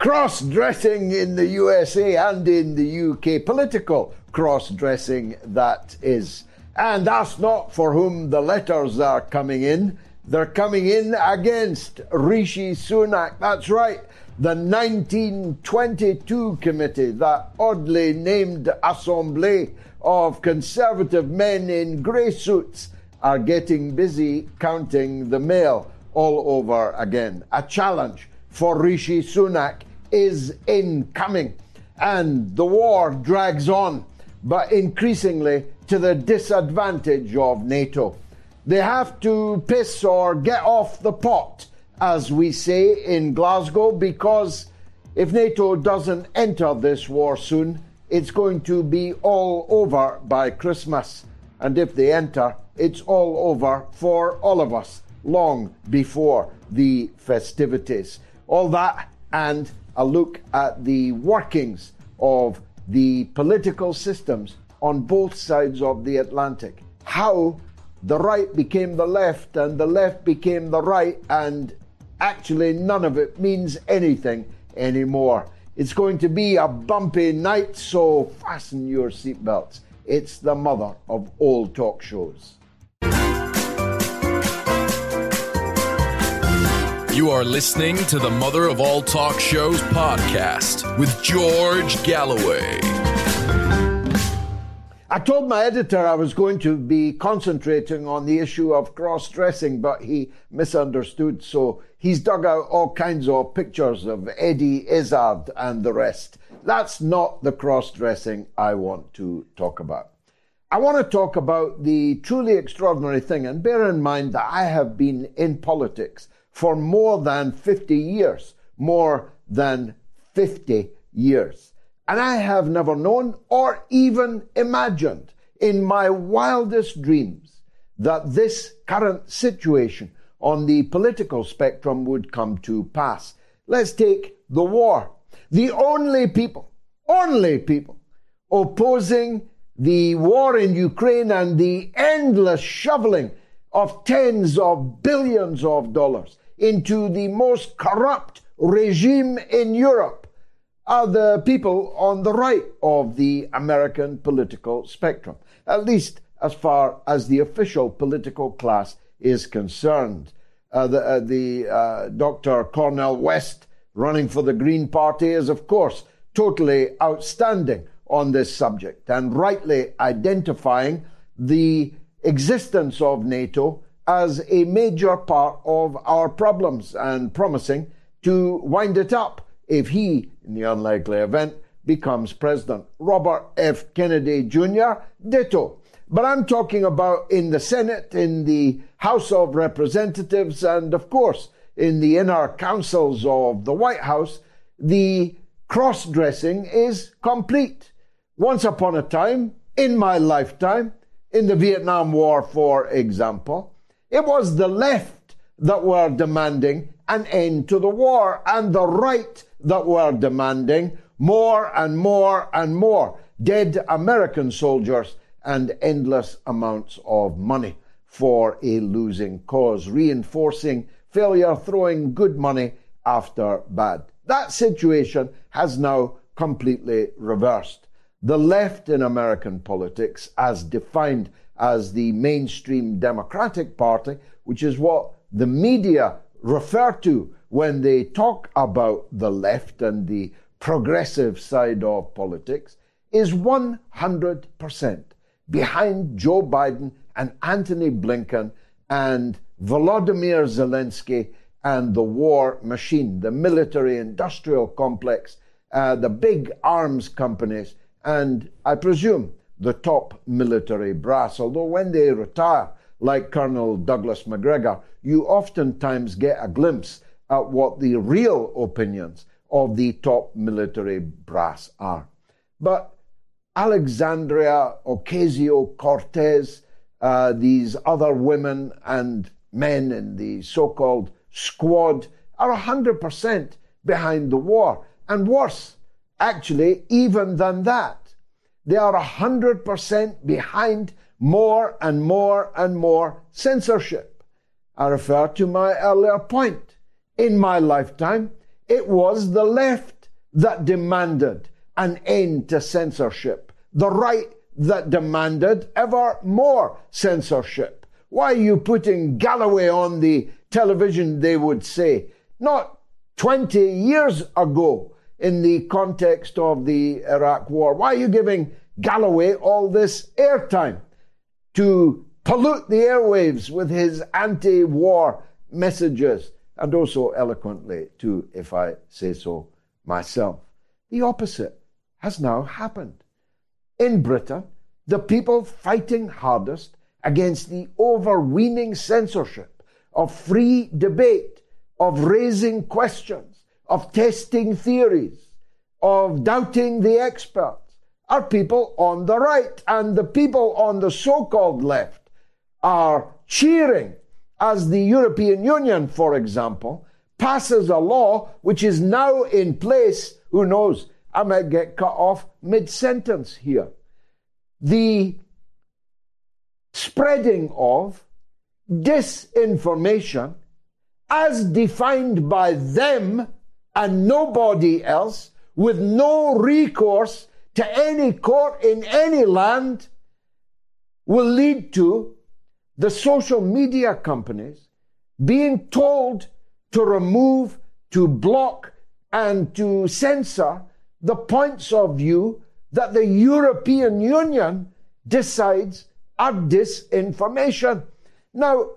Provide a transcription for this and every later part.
Cross dressing in the USA and in the UK, political cross dressing that is. And that's not for whom the letters are coming in. They're coming in against Rishi Sunak. That's right. The 1922 committee, that oddly named Assemblée of conservative men in grey suits, are getting busy counting the mail all over again. A challenge for Rishi Sunak is incoming. And the war drags on, but increasingly to the disadvantage of NATO. They have to piss or get off the pot, as we say in Glasgow, because if NATO doesn't enter this war soon, it's going to be all over by Christmas. And if they enter, it's all over for all of us long before the festivities. All that and a look at the workings of the political systems on both sides of the Atlantic. How the right became the left and the left became the right, and actually none of it means anything anymore. It's going to be a bumpy night, so fasten your seatbelts. It's the mother of all talk shows. You are listening to the Mother of All Talk Shows podcast with George Galloway. I told my editor I was going to be concentrating on the issue of cross dressing, but he misunderstood. So he's dug out all kinds of pictures of Eddie Izzard and the rest. That's not the cross dressing I want to talk about. I want to talk about the truly extraordinary thing, and bear in mind that I have been in politics for more than 50 years. More than 50 years. And I have never known or even imagined in my wildest dreams that this current situation on the political spectrum would come to pass. Let's take the war. The only people, only people opposing the war in Ukraine and the endless shoveling of tens of billions of dollars into the most corrupt regime in Europe are the people on the right of the American political spectrum, at least as far as the official political class is concerned. Uh, the, uh, the uh, Dr. Cornel West running for the Green Party is, of course, totally outstanding on this subject and rightly identifying the existence of NATO as a major part of our problems and promising to wind it up if he, in the unlikely event, becomes president. Robert F. Kennedy Jr., ditto. But I'm talking about in the Senate, in the House of Representatives, and of course, in the inner councils of the White House, the cross dressing is complete. Once upon a time, in my lifetime, in the Vietnam War, for example, it was the left that were demanding an end to the war and the right that were demanding more and more and more dead American soldiers and endless amounts of money for a losing cause, reinforcing failure, throwing good money after bad. That situation has now completely reversed. The left in American politics, as defined as the mainstream Democratic Party, which is what the media refer to when they talk about the left and the progressive side of politics, is 100% behind Joe Biden and Antony Blinken and Volodymyr Zelensky and the war machine, the military industrial complex, uh, the big arms companies, and I presume the top military brass. Although when they retire, like Colonel Douglas Macgregor, you oftentimes get a glimpse at what the real opinions of the top military brass are. But Alexandria Ocasio Cortez, uh, these other women and men in the so called squad are 100% behind the war. And worse, actually, even than that, they are 100% behind more and more and more censorship. I refer to my earlier point. In my lifetime, it was the left that demanded an end to censorship, the right that demanded ever more censorship. Why are you putting Galloway on the television, they would say? Not 20 years ago in the context of the Iraq War. Why are you giving Galloway all this airtime to pollute the airwaves with his anti war messages? And also eloquently, too, if I say so myself. The opposite has now happened. In Britain, the people fighting hardest against the overweening censorship of free debate, of raising questions, of testing theories, of doubting the experts, are people on the right. And the people on the so called left are cheering as the European Union, for example, passes a law which is now in place. Who knows? I might get cut off mid sentence here. The spreading of disinformation as defined by them and nobody else with no recourse to any court in any land will lead to the social media companies being told to remove, to block, and to censor the points of view that the European Union decides are disinformation. Now,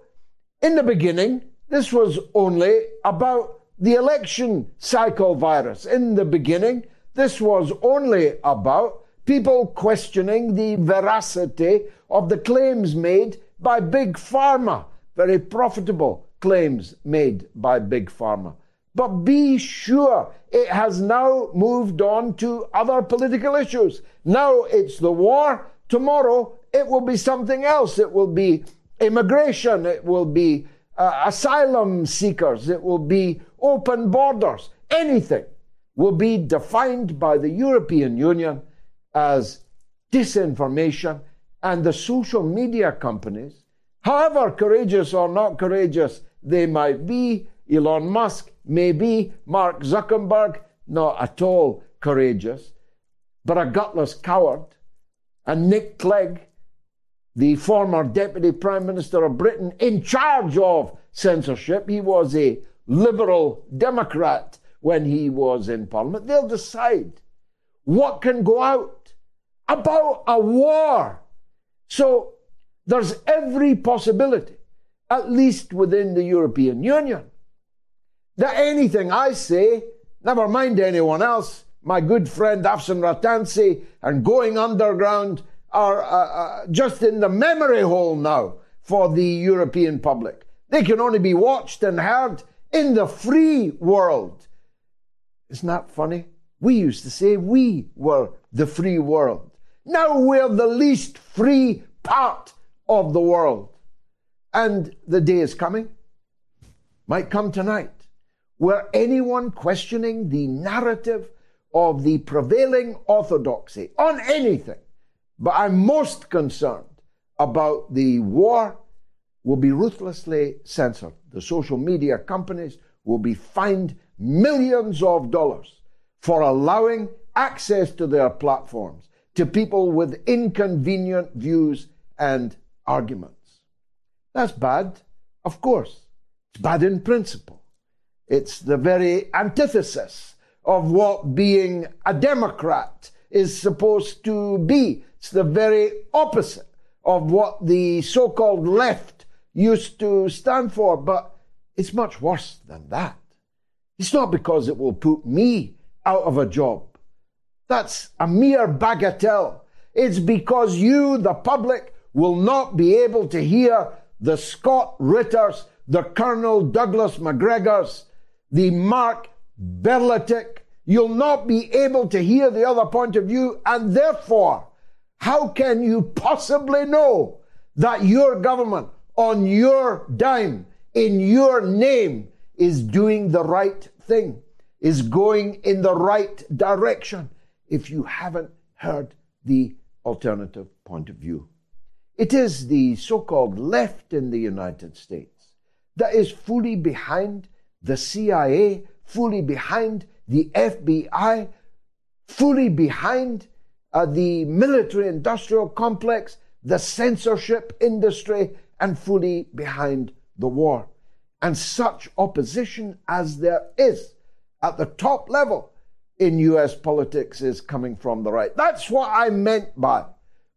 in the beginning, this was only about the election cycle virus. In the beginning, this was only about people questioning the veracity of the claims made by Big Pharma, very profitable claims made by Big Pharma. But be sure it has now moved on to other political issues. Now it's the war. Tomorrow it will be something else. It will be immigration. It will be uh, asylum seekers. It will be open borders. Anything will be defined by the European Union as disinformation and the social media companies, however courageous or not courageous they might be, Elon Musk may be, Mark Zuckerberg, not at all courageous, but a gutless coward, and Nick Clegg, the former Deputy Prime Minister of Britain, in charge of censorship. He was a Liberal Democrat when he was in Parliament. They'll decide what can go out about a war. So there's every possibility, at least within the European Union, that anything I say, never mind anyone else, my good friend Afshin Rattansi and going underground are uh, uh, just in the memory hole now for the European public. They can only be watched and heard in the free world. Isn't that funny? We used to say we were the free world. Now we're the least free part of the world. And the day is coming, might come tonight, where anyone questioning the narrative of the prevailing orthodoxy on anything, but I'm most concerned about the war, will be ruthlessly censored. The social media companies will be fined millions of dollars for allowing access to their platforms to people with inconvenient views and arguments. That's bad, of course. It's bad in principle. It's the very antithesis of what being a Democrat is supposed to be. It's the very opposite of what the so called left used to stand for, but it's much worse than that. It's not because it will put me out of a job. That's a mere bagatelle. It's because you, the public, will not be able to hear the Scott Ritters, the Colonel Douglas Macgregors, the Mark Berletic, You'll not be able to hear the other point of view, and therefore, how can you possibly know that your government on your dime, in your name, is doing the right thing, is going in the right direction, if you haven't heard the alternative point of view? It is the so called left in the United States that is fully behind the CIA, fully behind the FBI, fully behind uh, the military industrial complex, the censorship industry, and fully behind the war. And such opposition as there is at the top level in US politics is coming from the right. That's what I meant by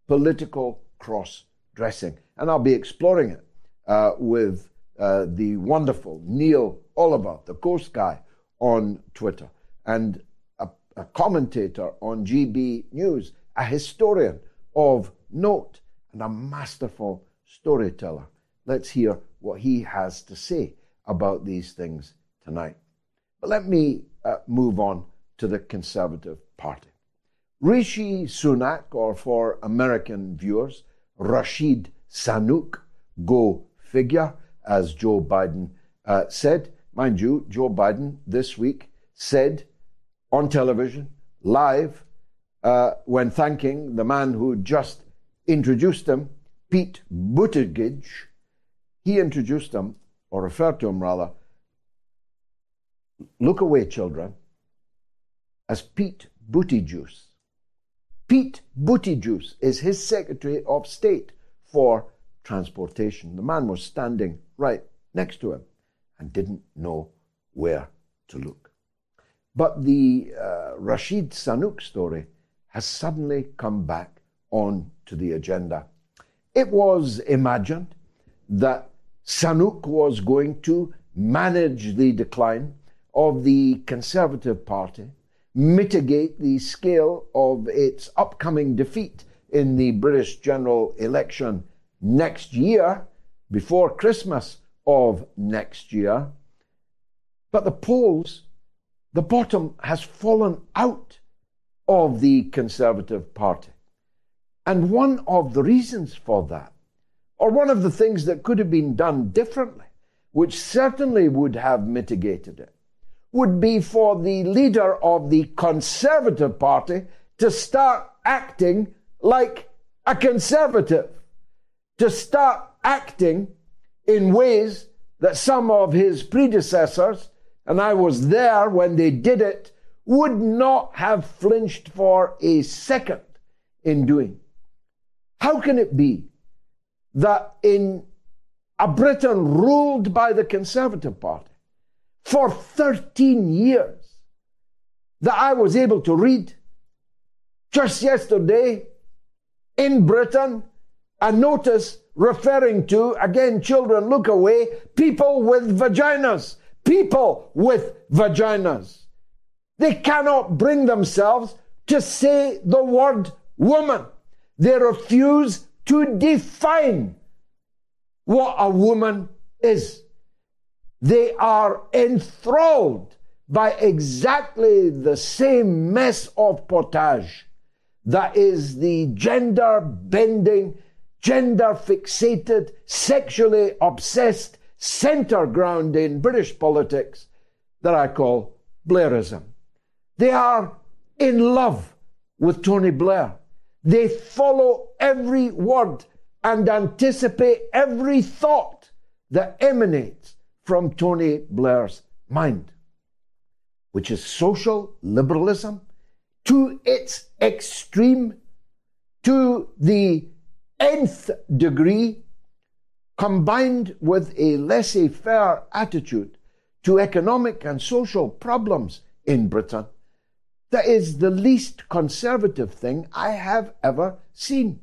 political cross dressing. And I'll be exploring it uh, with uh, the wonderful Neil Oliver, the Coast Guy, on Twitter, and a, a commentator on GB News, a historian of note, and a masterful storyteller. Let's hear what he has to say about these things tonight. But let me uh, move on to the Conservative Party. Rishi Sunak, or for American viewers, Rashid Sanook, go figure, as Joe Biden uh, said. Mind you, Joe Biden this week said on television, live, uh, when thanking the man who just introduced him, Pete Buttigieg, he introduced him, or referred to him rather, look away, children, as Pete Buttigieg. Pete Buttigieg is his Secretary of State for Transportation. The man was standing right next to him and didn't know where to look. But the uh, Rashid Sanook story has suddenly come back on to the agenda. It was imagined that Sanook was going to manage the decline of the Conservative Party mitigate the scale of its upcoming defeat in the British general election next year, before Christmas of next year. But the polls, the bottom has fallen out of the Conservative Party. And one of the reasons for that, or one of the things that could have been done differently, which certainly would have mitigated it, would be for the leader of the Conservative Party to start acting like a conservative, to start acting in ways that some of his predecessors, and I was there when they did it, would not have flinched for a second in doing. How can it be that in a Britain ruled by the Conservative Party, for 13 years that I was able to read. Just yesterday in Britain, a notice referring to, again, children look away, people with vaginas. People with vaginas. They cannot bring themselves to say the word woman. They refuse to define what a woman is. They are enthralled by exactly the same mess of potage that is the gender bending, gender fixated, sexually obsessed centre ground in British politics that I call Blairism. They are in love with Tony Blair. They follow every word and anticipate every thought that emanates from Tony Blair's mind, which is social liberalism to its extreme, to the nth degree, combined with a laissez faire attitude to economic and social problems in Britain, that is the least conservative thing I have ever seen.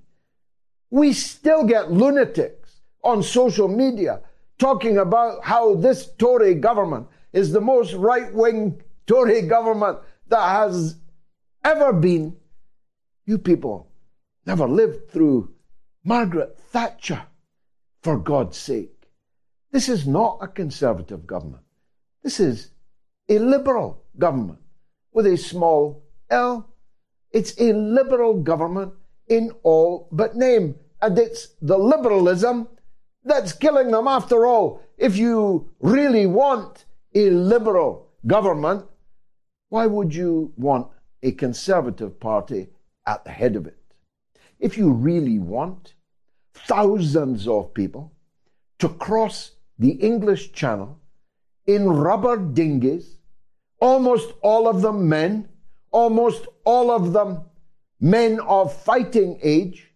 We still get lunatics on social media talking about how this Tory government is the most right wing Tory government that has ever been. You people never lived through Margaret Thatcher, for God's sake. This is not a conservative government. This is a liberal government. With a small l. It's a liberal government in all but name. And it's the liberalism that's killing them after all. If you really want a liberal government, why would you want a conservative party at the head of it? If you really want thousands of people to cross the English Channel in rubber dinghies, almost all of them men, almost all of them men of fighting age,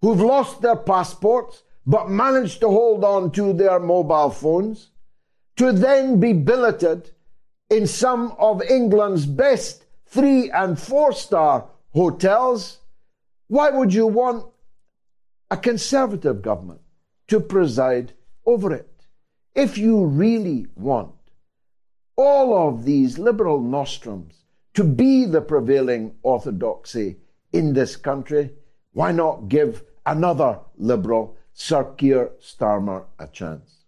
who've lost their passports but managed to hold on to their mobile phones, to then be billeted in some of England's best three and four star hotels. Why would you want a conservative government to preside over it? If you really want all of these liberal nostrums to be the prevailing orthodoxy in this country, why not give another liberal, Sir Keir Starmer, a chance?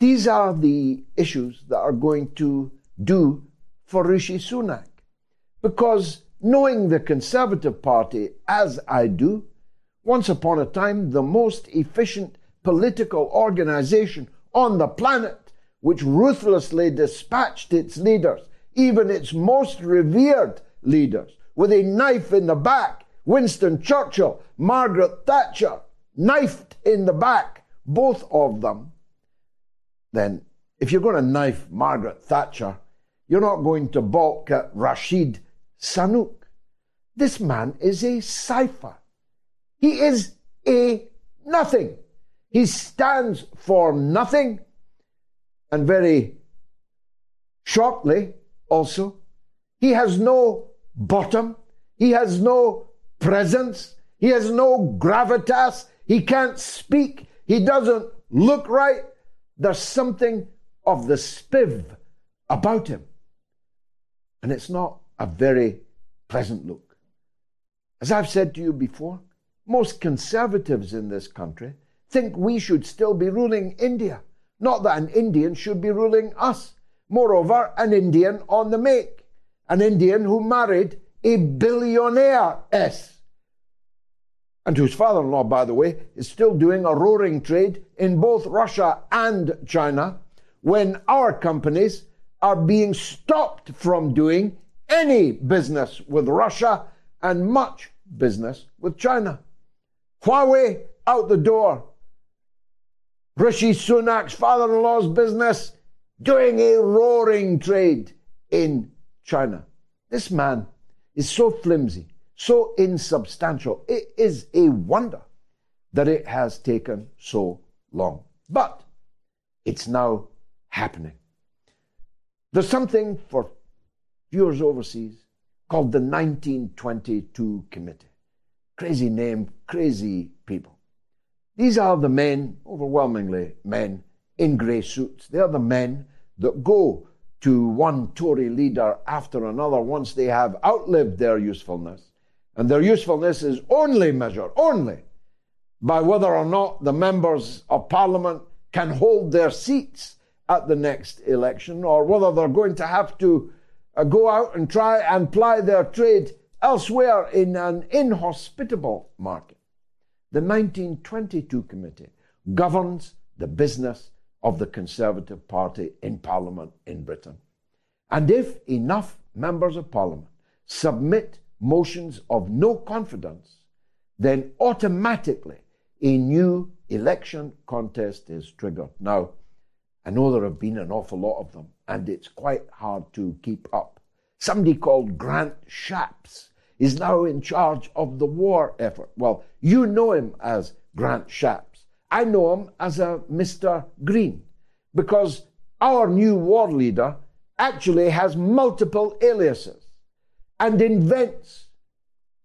These are the issues that are going to do for Rishi Sunak. Because knowing the Conservative Party as I do, once upon a time the most efficient political organization on the planet, which ruthlessly dispatched its leaders, even its most revered leaders, with a knife in the back. Winston Churchill, Margaret Thatcher, knifed in the back, both of them. Then, if you're going to knife Margaret Thatcher, you're not going to balk at Rashid Sunak. This man is a cipher. He is a nothing. He stands for nothing. And very shortly, also, he has no bottom. He has no presence. He has no gravitas. He can't speak. He doesn't look right. There's something of the spiv about him. And it's not a very pleasant look. As I've said to you before, most conservatives in this country think we should still be ruling India, not that an Indian should be ruling us. Moreover, an Indian on the make, an Indian who married a billionaire S, and whose father in law, by the way, is still doing a roaring trade in both Russia and China when our companies are being stopped from doing any business with Russia and much business with China. Huawei out the door. Rishi Sunak's father in law's business doing a roaring trade in China. This man is so flimsy, so insubstantial. It is a wonder that it has taken so long. But it's now happening. There's something for viewers overseas called the 1922 Committee. Crazy name, crazy people. These are the men, overwhelmingly men, in grey suits. They are the men that go to one Tory leader after another once they have outlived their usefulness. And their usefulness is only measured, only, by whether or not the members of Parliament can hold their seats at the next election or whether they're going to have to uh, go out and try and ply their trade elsewhere in an inhospitable market. The 1922 committee governs the business of the Conservative Party in Parliament in Britain. And if enough members of Parliament submit motions of no confidence, then automatically a new election contest is triggered. Now, I know there have been an awful lot of them, and it's quite hard to keep up. Somebody called Grant Shapps is now in charge of the war effort. Well, you know him as Grant Shapps. I know him as a Mr. Green because our new war leader actually has multiple aliases and invents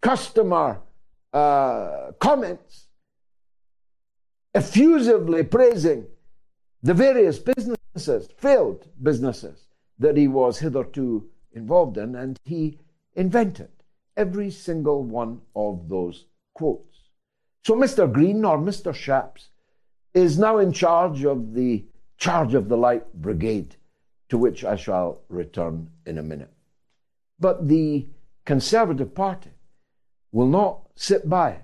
customer uh, comments effusively praising the various businesses, failed businesses, that he was hitherto involved in, and he invented every single one of those quotes. So Mr. Green or Mr. Shapps is now in charge of the Charge of the Light Brigade, to which I shall return in a minute. But the Conservative Party will not sit by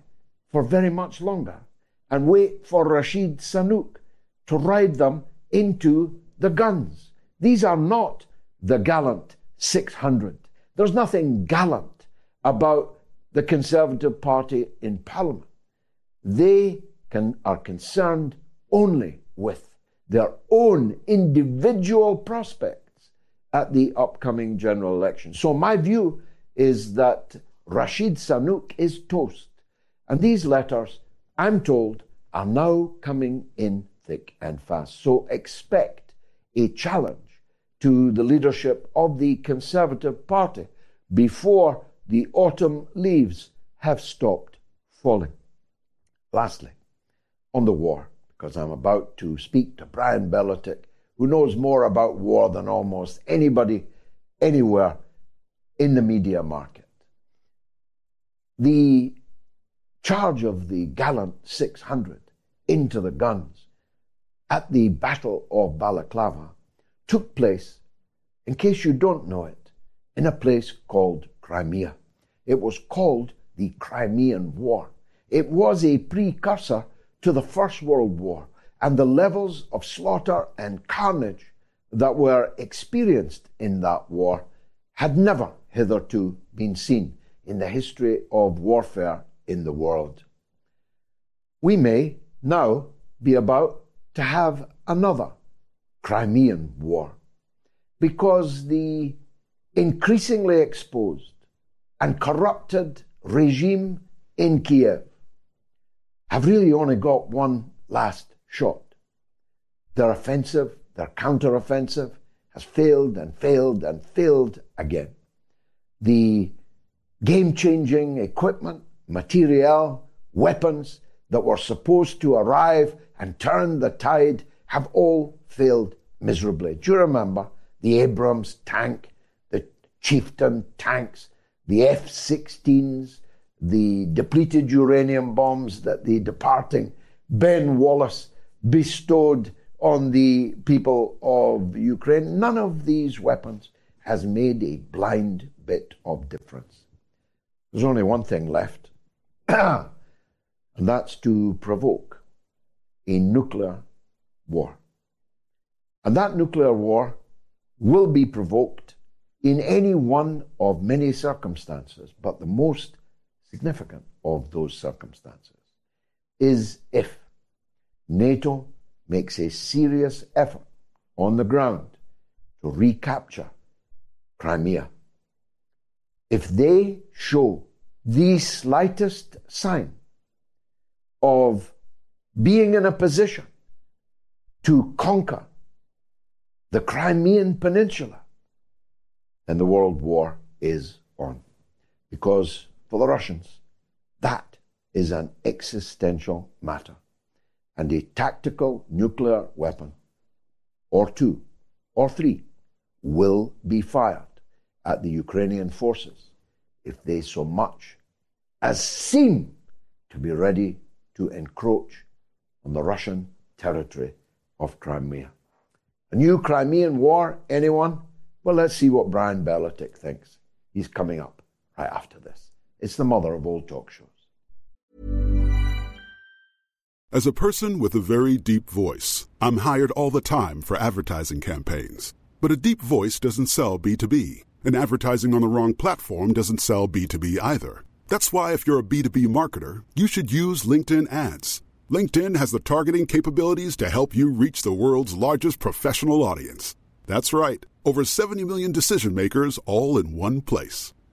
for very much longer and wait for Rashid Sunak to ride them into the guns. These are not the gallant 600. There's nothing gallant about the Conservative Party in Parliament. They can, are concerned only with their own individual prospects at the upcoming general election. So, my view is that Rashid Sunak is toast. And these letters, I'm told, are now coming in thick and fast. So, expect a challenge to the leadership of the Conservative Party before the autumn leaves have stopped falling. Lastly, on the war, because I'm about to speak to Brian Berletic, who knows more about war than almost anybody anywhere in the media market. The charge of the gallant 600 into the guns at the Battle of Balaclava took place, in case you don't know it, in a place called Crimea. It was called the Crimean War. It was a precursor to the First World War, and the levels of slaughter and carnage that were experienced in that war had never hitherto been seen in the history of warfare in the world. We may now be about to have another Crimean War because the increasingly exposed and corrupted regime in Kiev have really only got one last shot. Their offensive, their counteroffensive, has failed and failed and failed again. The game changing equipment, materiel, weapons that were supposed to arrive and turn the tide have all failed miserably. Do you remember the Abrams tank, the Chieftain tanks, the F 16s, the depleted uranium bombs that the departing Ben Wallace bestowed on the people of Ukraine. None of these weapons has made a blind bit of difference. There's only one thing left, and that's to provoke a nuclear war. And that nuclear war will be provoked in any one of many circumstances, but the most significant of those circumstances is if NATO makes a serious effort on the ground to recapture Crimea. If they show the slightest sign of being in a position to conquer the Crimean Peninsula, then the World War is on. Because for the Russians, that is an existential matter. And a tactical nuclear weapon, or two, or three, will be fired at the Ukrainian forces if they so much as seem to be ready to encroach on the Russian territory of Crimea. A new Crimean war, anyone? Well, let's see what Brian Berletic thinks. He's coming up right after this. It's the mother of all talk shows. As a person with a very deep voice, I'm hired all the time for advertising campaigns. But a deep voice doesn't sell B2B, and advertising on the wrong platform doesn't sell B2B either. That's why, if you're a B2B marketer, you should use LinkedIn ads. LinkedIn has the targeting capabilities to help you reach the world's largest professional audience. That's right, over 70 million decision makers all in one place.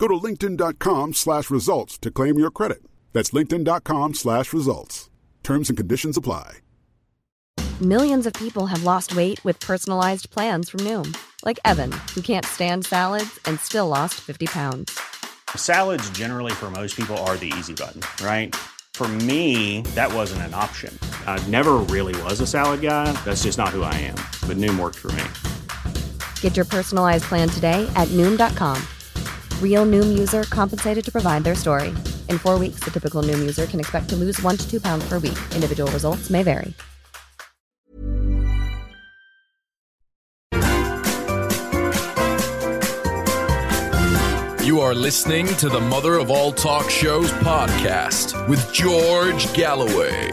Go to linkedin.com slash results to claim your credit. That's linkedin.com slash results. Terms and conditions apply. Millions of people have lost weight with personalized plans from Noom. Like Evan, who can't stand salads and still lost 50 pounds. Salads, generally, for most people, are the easy button, right? For me, that wasn't an option. I never really was a salad guy. That's just not who I am. But Noom worked for me. Get your personalized plan today at Noom.com. Real Noom user compensated to provide their story. In four weeks, the typical Noom user can expect to lose one to two pounds per week. Individual results may vary. You are listening to the Mother of All Talk Shows podcast with George Galloway.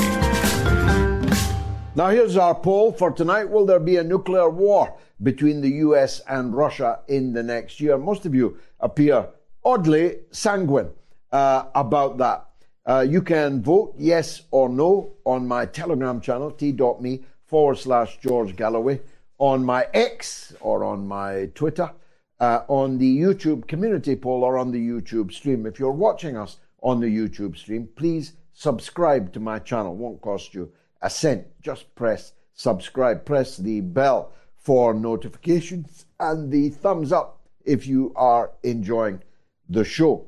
Now, here's our poll for tonight. Will there be a nuclear war between the US and Russia in the next year? Most of you appear oddly sanguine uh, about that. Uh, you can vote yes or no on my Telegram channel, t.me forward slash George Galloway, on my X or on my Twitter uh, on the YouTube community poll or on the YouTube stream. If you're watching us on the YouTube stream, please subscribe to my channel. Won't cost you a cent. Just press subscribe. Press the bell for notifications and the thumbs up if you are enjoying the show.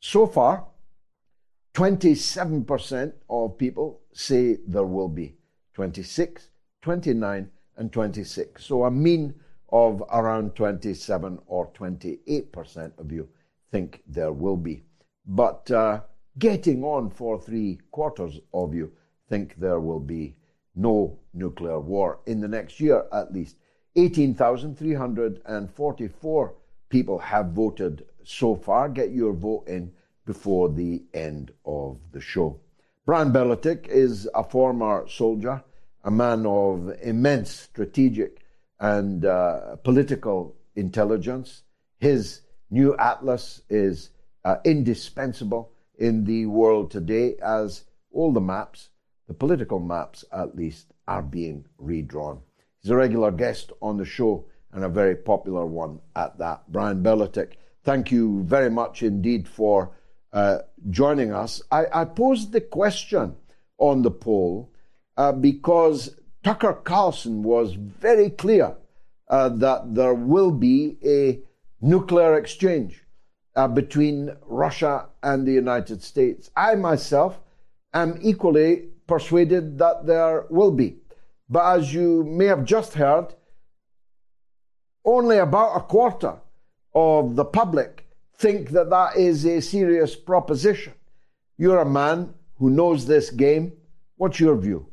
So far, 27% of people say there will be 26, 29, and 26. So a mean of around 27 or 28% of you think there will be. But uh, getting on for three quarters of you think there will be no nuclear war in the next year at least. 18,344 people have voted so far. Get your vote in before the end of the show. Brian Berletic is a former soldier, a man of immense strategic and uh, political intelligence. His new atlas is uh, indispensable in the world today as all the maps, the political maps at least, are being redrawn. He's a regular guest on the show and a very popular one at that. Brian Berletic, thank you very much indeed for uh, joining us. I, I, posed the question on the poll uh, because Tucker Carlson was very clear uh, that there will be a nuclear exchange uh, between Russia and the United States. I myself am equally persuaded that there will be. But as you may have just heard, only about a quarter of the public think that that is a serious proposition. You're a man who knows this game. What's your view?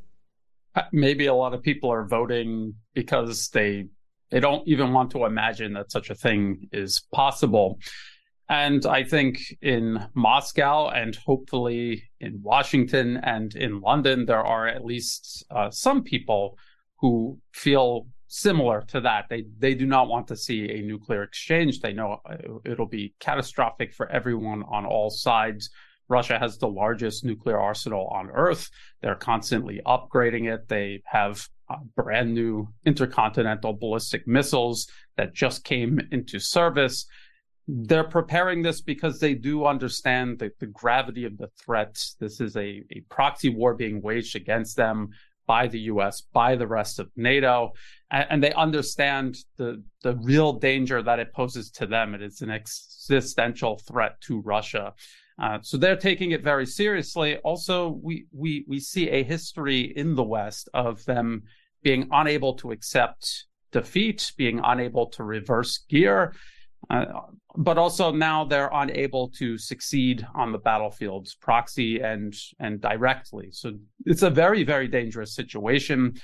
Uh, maybe a lot of people are voting because they they don't even want to imagine that such a thing is possible. And I think in Moscow and hopefully in Washington and in London, there are at least uh, some people who feel similar to that. They they do not want to see a nuclear exchange. They know it'll be catastrophic for everyone on all sides. Russia has the largest nuclear arsenal on Earth. They're constantly upgrading it. They have uh, brand new intercontinental ballistic missiles that just came into service. They're preparing this because they do understand the, the gravity of the threat. This is a, a proxy war being waged against them by the US, by the rest of NATO, and, and, they understand the the real danger that it poses to them. It is an existential threat to Russia. Uh, so they're taking it very seriously. Also, we we we see a history in the West of them being unable to accept defeat, being unable to reverse gear, uh, but also now they're unable to succeed on the battlefields, proxy and and directly. So it's a very very dangerous situation,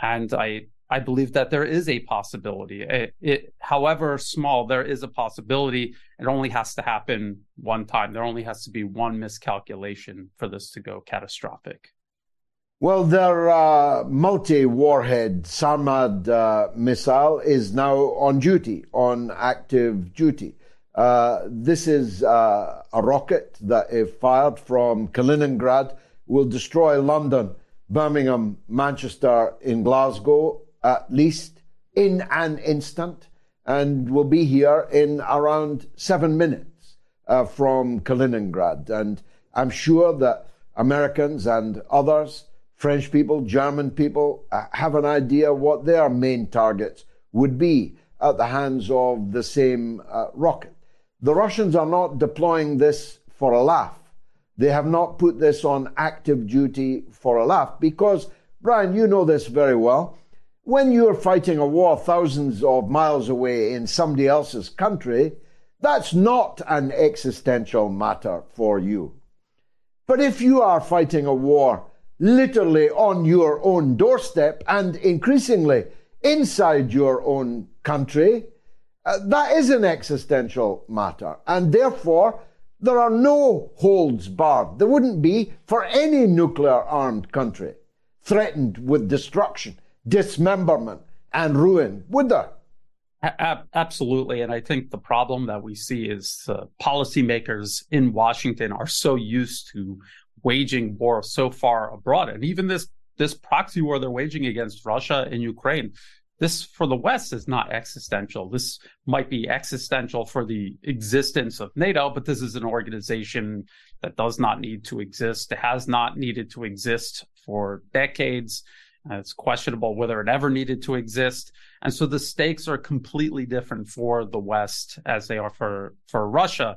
and I I believe that there is a possibility. It, it, however small, there is a possibility. It only has to happen one time. There only has to be one miscalculation for this to go catastrophic. Well, their uh, multi warhead Sarmat uh, missile is now on duty, on active duty. Uh, this is uh, a rocket that, if fired from Kaliningrad, will destroy London, Birmingham, Manchester, in Glasgow, at least in an instant and will be here in around seven minutes uh, from Kaliningrad. And I'm sure that Americans and others, French people, German people, uh, have an idea what their main targets would be at the hands of the same uh, rocket. The Russians are not deploying this for a laugh. They have not put this on active duty for a laugh because, Brian, you know this very well. When you're fighting a war thousands of miles away in somebody else's country, that's not an existential matter for you. But if you are fighting a war literally on your own doorstep and increasingly inside your own country, uh, that is an existential matter. And therefore, there are no holds barred. There wouldn't be for any nuclear armed country threatened with destruction, dismemberment, and ruin, would there? Absolutely. And I think the problem that we see is uh, policymakers in Washington are so used to waging war so far abroad. And even this this proxy war they're waging against Russia and Ukraine, this for the West is not existential. This might be existential for the existence of NATO, but this is an organization that does not need to exist. Has not needed to exist for decades. Uh, it's questionable whether it ever needed to exist. And so the stakes are completely different for the West as they are for, for Russia.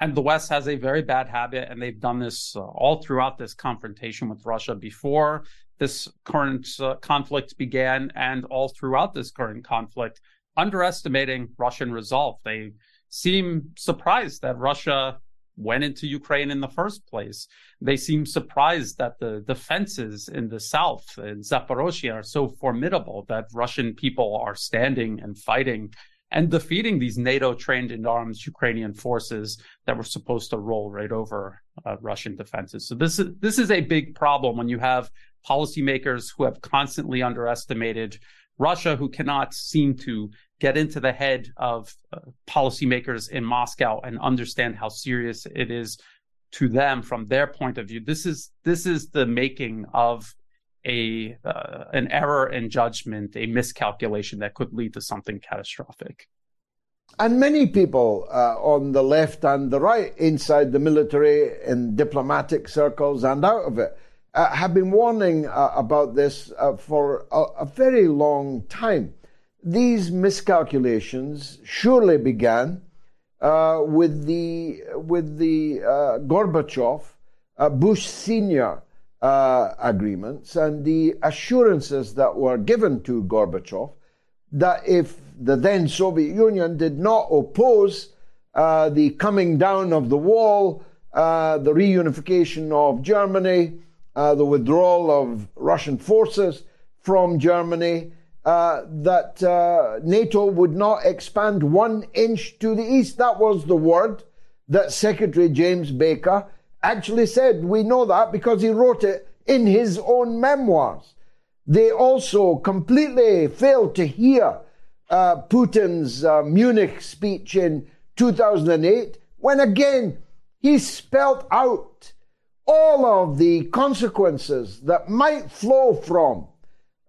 And the West has a very bad habit, and they've done this uh, all throughout this confrontation with Russia before this current uh, conflict began, and all throughout this current conflict, underestimating Russian resolve. They seem surprised that Russia went into Ukraine in the first place. They seem surprised that the defenses in the south, in Zaporozhye, are so formidable that Russian people are standing and fighting and defeating these NATO trained in arms Ukrainian forces that were supposed to roll right over uh, Russian defenses. So this is this is a big problem when you have policymakers who have constantly underestimated Russia, who cannot seem to get into the head of uh, policymakers in Moscow and understand how serious it is to them from their point of view. This is this is the making of a uh, an error in judgment, a miscalculation that could lead to something catastrophic. And many people uh, on the left and the right, inside the military, in diplomatic circles, and out of it, uh, have been warning uh, about this uh, for a, a, very long time. These miscalculations surely began uh, with the with the Gorbachev Bush Senior uh, agreements and the assurances that were given to Gorbachev that if the then Soviet Union did not oppose uh, the coming down of the wall, uh, the reunification of Germany, uh, the withdrawal of Russian forces from Germany, uh, that uh, NATO would not expand one inch to the east. That was the word that Secretary James Baker actually said. We know that because he wrote it in his own memoirs. They also completely failed to hear uh, Putin's uh, Munich speech in 2008, when again he spelt out all of the consequences that might flow from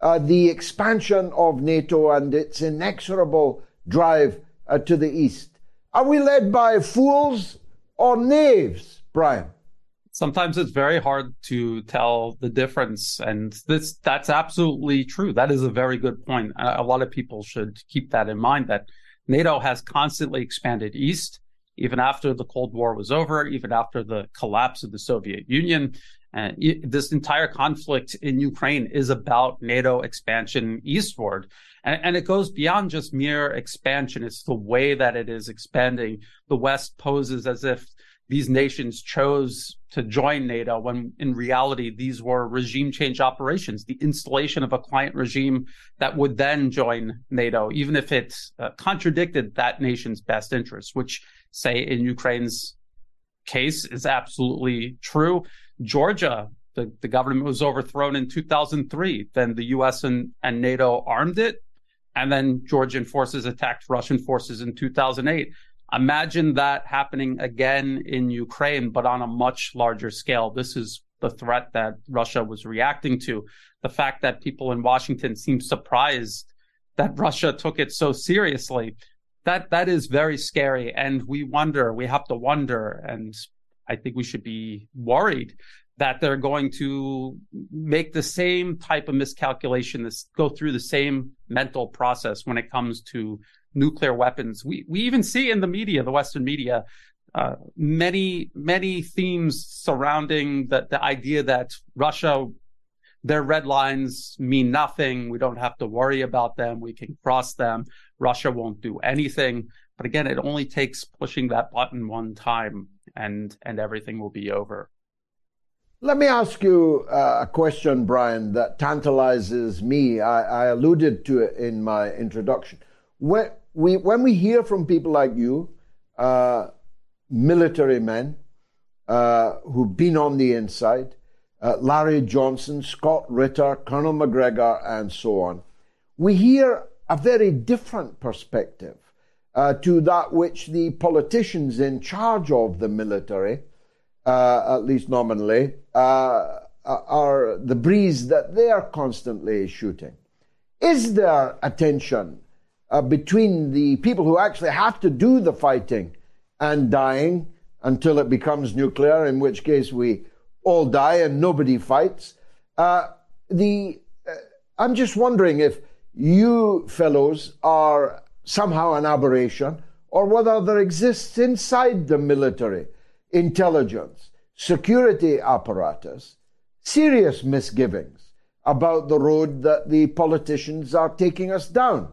uh, the expansion of NATO and its inexorable drive uh, to the east. Are we led by fools or knaves, Brian? Sometimes it's very hard to tell the difference and this that's absolutely true. That is a very good point. A, lot of people should keep that in mind that nato has constantly expanded east even after the cold war was over even after the collapse of the soviet union. And this entire conflict in ukraine is about nato expansion eastward. And, and it goes beyond just mere expansion. It's the way that it is expanding. The west poses as if these nations chose to join NATO when in reality these were regime change operations, the installation of a client regime that would then join NATO, even if it uh, contradicted that nation's best interests, which, say, in Ukraine's case is absolutely true. Georgia, the, the government was overthrown in 2003. Then the US and, and NATO armed it. And then Georgian forces attacked Russian forces in 2008. Imagine that happening again in Ukraine, but on a much larger scale. This is the threat that Russia was reacting to. The fact that people in Washington seem surprised that Russia took it so seriously, that that is very scary. And we wonder, we have to wonder, and I think we should be worried that they're going to make the same type of miscalculation, this go through the same mental process when it comes to nuclear weapons. We we even see in the media, the Western media, uh, many many themes surrounding the the idea that Russia their red lines mean nothing. We don't have to worry about them. We can cross them. Russia won't do anything. But again, it only takes pushing that button one time and and everything will be over. Let me ask you uh, a question, Brian, that tantalizes me. I, I, alluded to it in my introduction. When we, when we hear from people like you, uh, military men uh, who've been on the inside, uh, Larry Johnson, Scott Ritter, Colonel Macgregor, and so on, we hear a very different perspective uh, to that which the politicians in charge of the military, uh, at least nominally, uh, are the breeze that they are constantly shooting. Is there a tension uh, between the people who actually have to do the fighting and dying until it becomes nuclear, in which case we all die and nobody fights? Uh, the uh, I'm just wondering if you fellows are somehow an aberration, or whether there exists inside the military intelligence, security apparatus, serious misgivings about the road that the politicians are taking us down.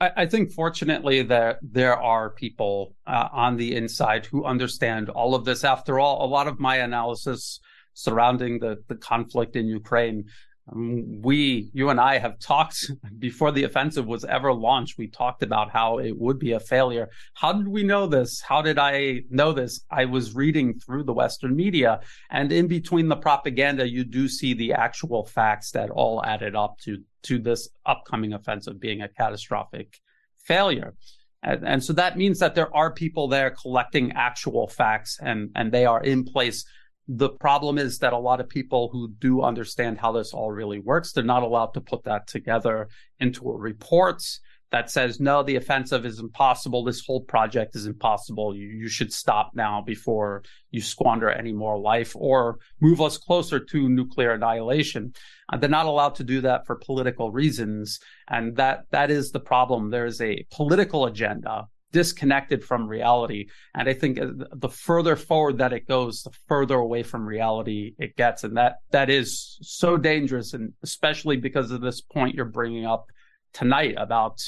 I, I think, fortunately, that there are people uh, on the inside who understand all of this. After all, a lot of my analysis surrounding the, the conflict in Ukraine Um, we, you and I have talked before the offensive was ever launched. We talked about how it would be a failure. How did we know this? How did I know this? I was reading through the Western media, and in between the propaganda, you do see the actual facts that all added up to to this upcoming offensive being a catastrophic failure. And, and so that means that there are people there collecting actual facts, and and they are in place the problem is that a lot of people who do understand how this all really works, they're not allowed to put that together into a report that says, no, the offensive is impossible. This whole project is impossible. You, you should stop now before you squander any more life or move us closer to nuclear annihilation. Uh, they're not allowed to do that for political reasons. And that, that is the problem. There is a political agenda disconnected from reality. And I think uh, the further forward that it goes, the further away from reality it gets. And that, that is so dangerous. And especially because of this point you're bringing up tonight about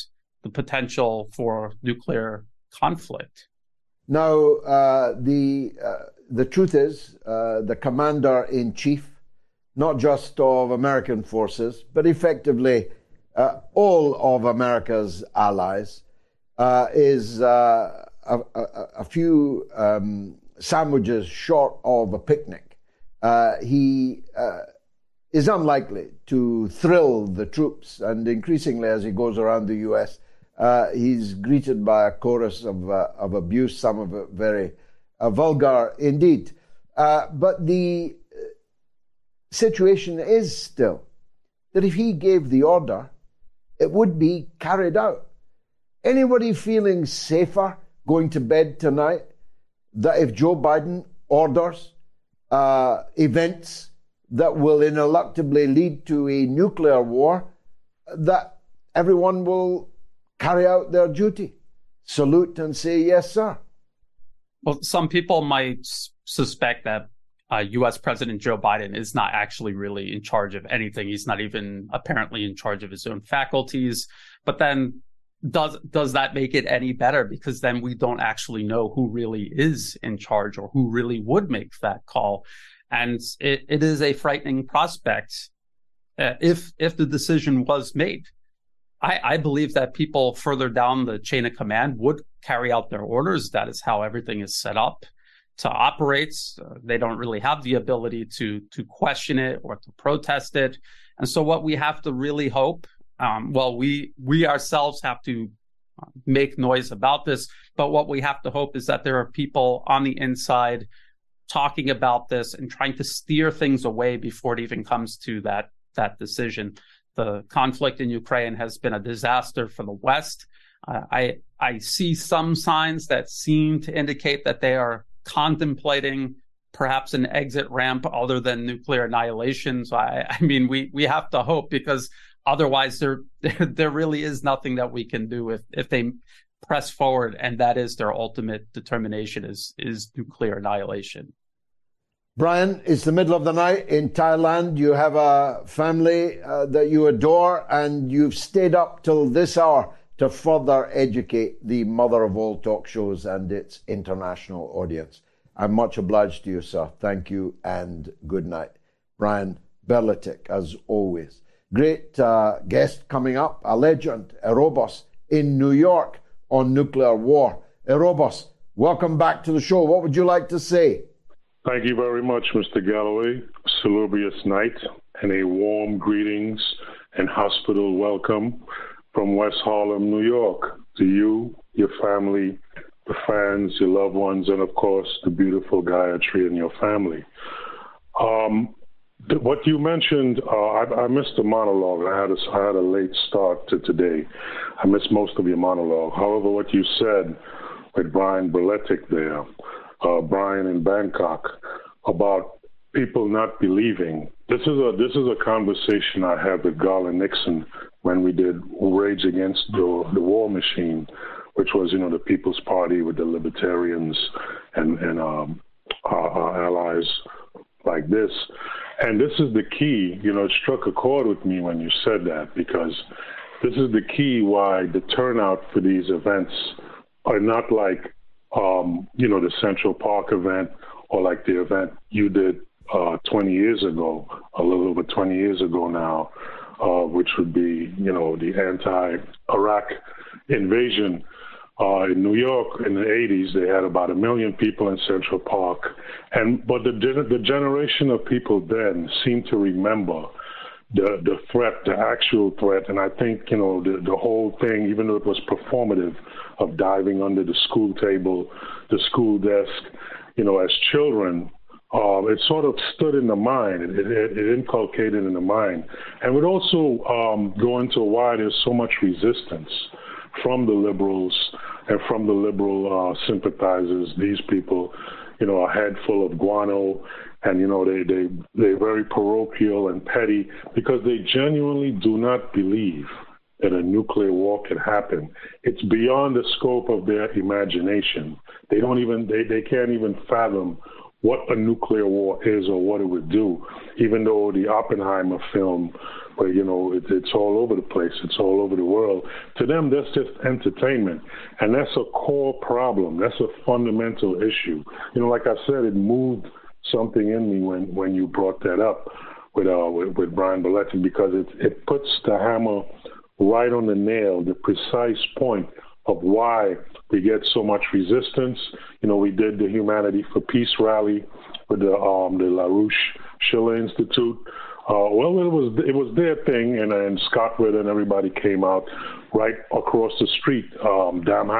the potential for nuclear conflict. Now, uh, the, uh, the truth is, uh, the commander in chief, not just of American forces, but effectively uh, all of America's allies, uh, is uh, a, a, a, few um, sandwiches short of a picnic. Uh, he uh, is unlikely to thrill the troops, and increasingly as he goes around the U.S., uh, he's greeted by a chorus of, of abuse, some of it very vulgar indeed. but the situation is still that if he gave the order, it would be carried out. Anybody feeling safer going to bed tonight that if Joe Biden orders uh, events that will ineluctably lead to a nuclear war, that everyone will carry out their duty, salute and say, yes, sir? Well, some people might suspect that uh, U.S. President Joe Biden is not actually really in charge of anything. He's not even apparently in charge of his own faculties. But then does does that make it any better? Because then we don't actually know who really is in charge or who really would make that call. And it, it is a frightening prospect uh, if if the decision was made. I, I believe that people further down the chain of command would carry out their orders. That is how everything is set up to operate. Uh, they don't really have the ability to to question it or to protest it. And so what we have to really hope um, well, we we ourselves have to uh, make noise about this, but what we have to hope is that there are people on the inside talking about this and trying to steer things away before it even comes to that that decision. The conflict in Ukraine has been a disaster for the West. Uh, I I see some signs that seem to indicate that they are contemplating perhaps an exit ramp other than nuclear annihilation. So I, I mean, we we have to hope because otherwise, there, there really is nothing that we can do if if they press forward, and that is their ultimate determination is is nuclear annihilation. Brian, it's the middle of the night in Thailand. You have a family uh, that you adore, and you've stayed up till this hour to further educate the mother of all talk shows and its international audience. I'm much obliged to you, sir. Thank you and good night. Brian Berletic, as always. Great uh, guest coming up, a legend, Erebos, in New York on nuclear war. Erebos, welcome back to the show. What would you like to say? Thank you very much, Mr. Galloway. Salubrious night and a warm greetings and hospital welcome from West Harlem, New York, to you, your family, the fans, your loved ones, and of course the beautiful Gayatri and your family. Um, what you mentioned, uh, I, I, missed the monologue. I had a, I had a late start to today. I missed most of your monologue. However, what you said with Brian Berletic there uh, Brian in Bangkok about people not believing. This is a this is a conversation I had with Garland Nixon when we did Rage Against the the War Machine, which was you know the People's Party with the Libertarians and and um, our, our allies like this. And this is the key. You know, it struck a chord with me when you said that because this is the key why the turnout for these events are not like um, you know, the Central Park event or like the event you did uh, 20 years ago, a little over 20 years ago now, uh, which would be, you know, the anti-Iraq invasion. Uh, in New York in the 80s, they had about a million people in Central Park, and but the the generation of people then seemed to remember the the threat, the actual threat, and I think you know the the whole thing, even though it was performative, of diving under the school table, the school desk, you know, as children, uh, it sort of stood in the mind. It, it, it inculcated in the mind, and would also um, go into why there's so much resistance from the liberals and from the liberal uh, sympathizers. These people, you know, a head full of guano and you know they they they're very parochial and petty because they genuinely do not believe that a nuclear war can happen. It's beyond the scope of their imagination. They don't even they, they can't even fathom what a nuclear war is or what it would do, even though the Oppenheimer film, where you know it, it's all over the place, it's all over the world. To them, that's just entertainment, and that's a core problem. That's a fundamental issue. You know, like I said, it moved something in me when when you brought that up with uh with, with Brian Berletic because it it puts the hammer right on the nail, the precise point of why we get so much resistance. You know, we did the Humanity for Peace rally with the um, the LaRouche Schiller Institute. Uh, well, it was it was their thing, and and Scott Ritter and everybody came out right across the street, um, Dam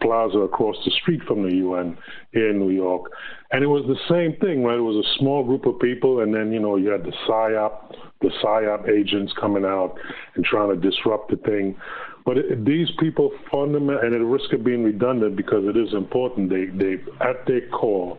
Plaza across the street from the UN here in New York, and it was the same thing, right? It was a small group of people, and then you know you had the PSYOP, the PSYOP agents coming out and trying to disrupt the thing. But it, these people fundamental, and at risk of being redundant because it is important, they they at their core,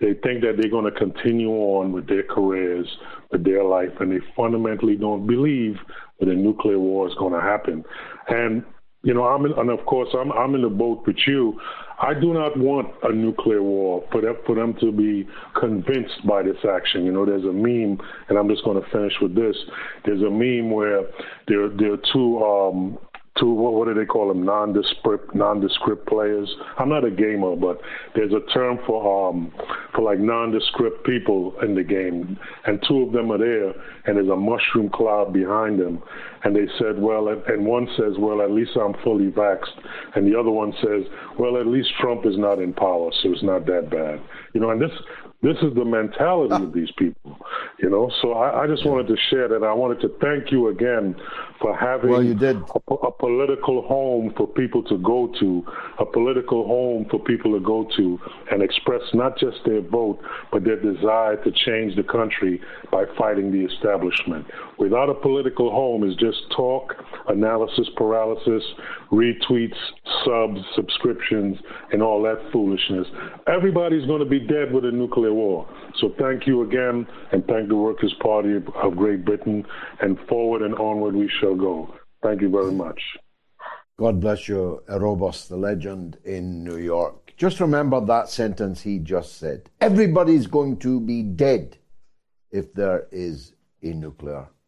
they think that they're going to continue on with their careers, with their life, and they fundamentally don't believe that a nuclear war is going to happen. And you know, I'm in, and of course I'm I'm in the boat with you. I do not want a nuclear war for them, for them to be convinced by this action. You know, there's a meme, and I'm just going to finish with this. There's a meme where there there are two um, to what, what do they call them nondescript nondescript players. I'm not a gamer, but there's a term for um for like nondescript people in the game, and two of them are there, and there's a mushroom cloud behind them, and they said, well, and one says, well, at least I'm fully vaxxed, and the other one says, well, at least Trump is not in power, so it's not that bad, you know, and this this is the mentality ah. of these people, you know. So I, I just wanted to share that. I wanted to thank you again for having well, you did. A, a, political home for people to go to, a political home for people to go to and express not just their vote, but their desire to change the country by fighting the establishment. Without a political home is just talk, analysis paralysis, retweets, subs, subscriptions, and all that foolishness. Everybody's going to be dead with a nuclear war. So thank you again, and thank the Workers' Party of Great Britain, and forward and onward we shall go. Thank you very much. God bless you, Erebos, the legend in New York. Just remember that sentence he just said. Everybody's going to be dead if there is a nuclear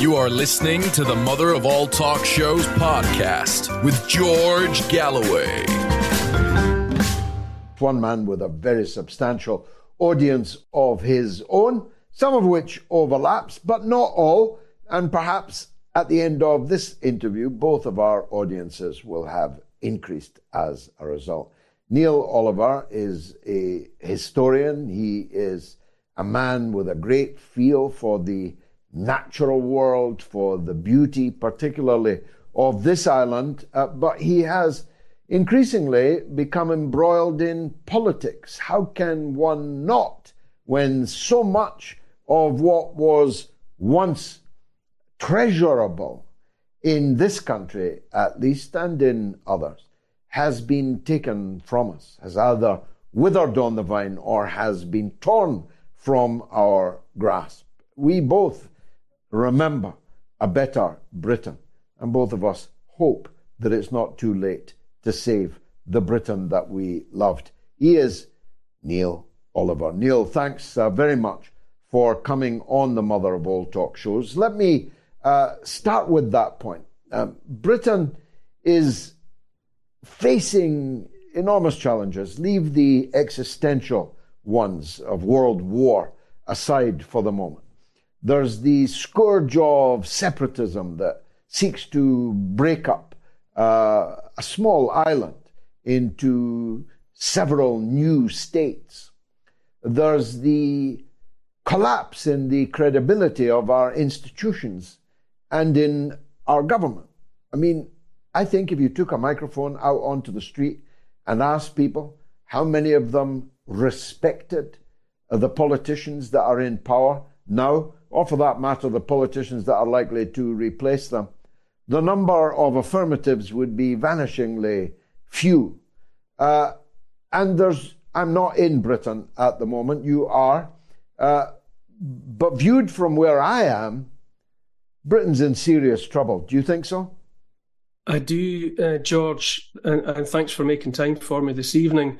You are listening to the Mother of All Talk Shows podcast with George Galloway. One man with a very substantial audience of his own, some of which overlaps, but not all. And perhaps at the end of this interview, both of our audiences will have increased as a result. Neil Oliver is a historian. He is a man with a great feel for the natural world, for the beauty, particularly of this island, uh, but he has increasingly become embroiled in politics. How can one not when so much of what was once treasurable in this country, at least, and in others, has been taken from us, has either withered on the vine or has been torn from our grasp. We both remember a better Britain, and both of us hope that it's not too late to save the Britain that we loved. He is Neil Oliver. Neil, thanks uh, very much for coming on the Mother of All Talk shows. Let me uh, start with that point. Um, Britain is facing enormous challenges. Leave the existential ones of world war aside for the moment. There's the scourge of separatism that seeks to break up uh, a small island into several new states. There's the collapse in the credibility of our institutions and in our government. I mean, I think if you took a microphone out onto the street and asked people how many of them respected the politicians that are in power now, or for that matter, the politicians that are likely to replace them, the number of affirmatives would be vanishingly few. Uh, and there's, I'm not in Britain at the moment, you are. Uh, but viewed from where I am, Britain's in serious trouble. Do you think so? I do, uh, George, and, and, thanks for making time for me this evening.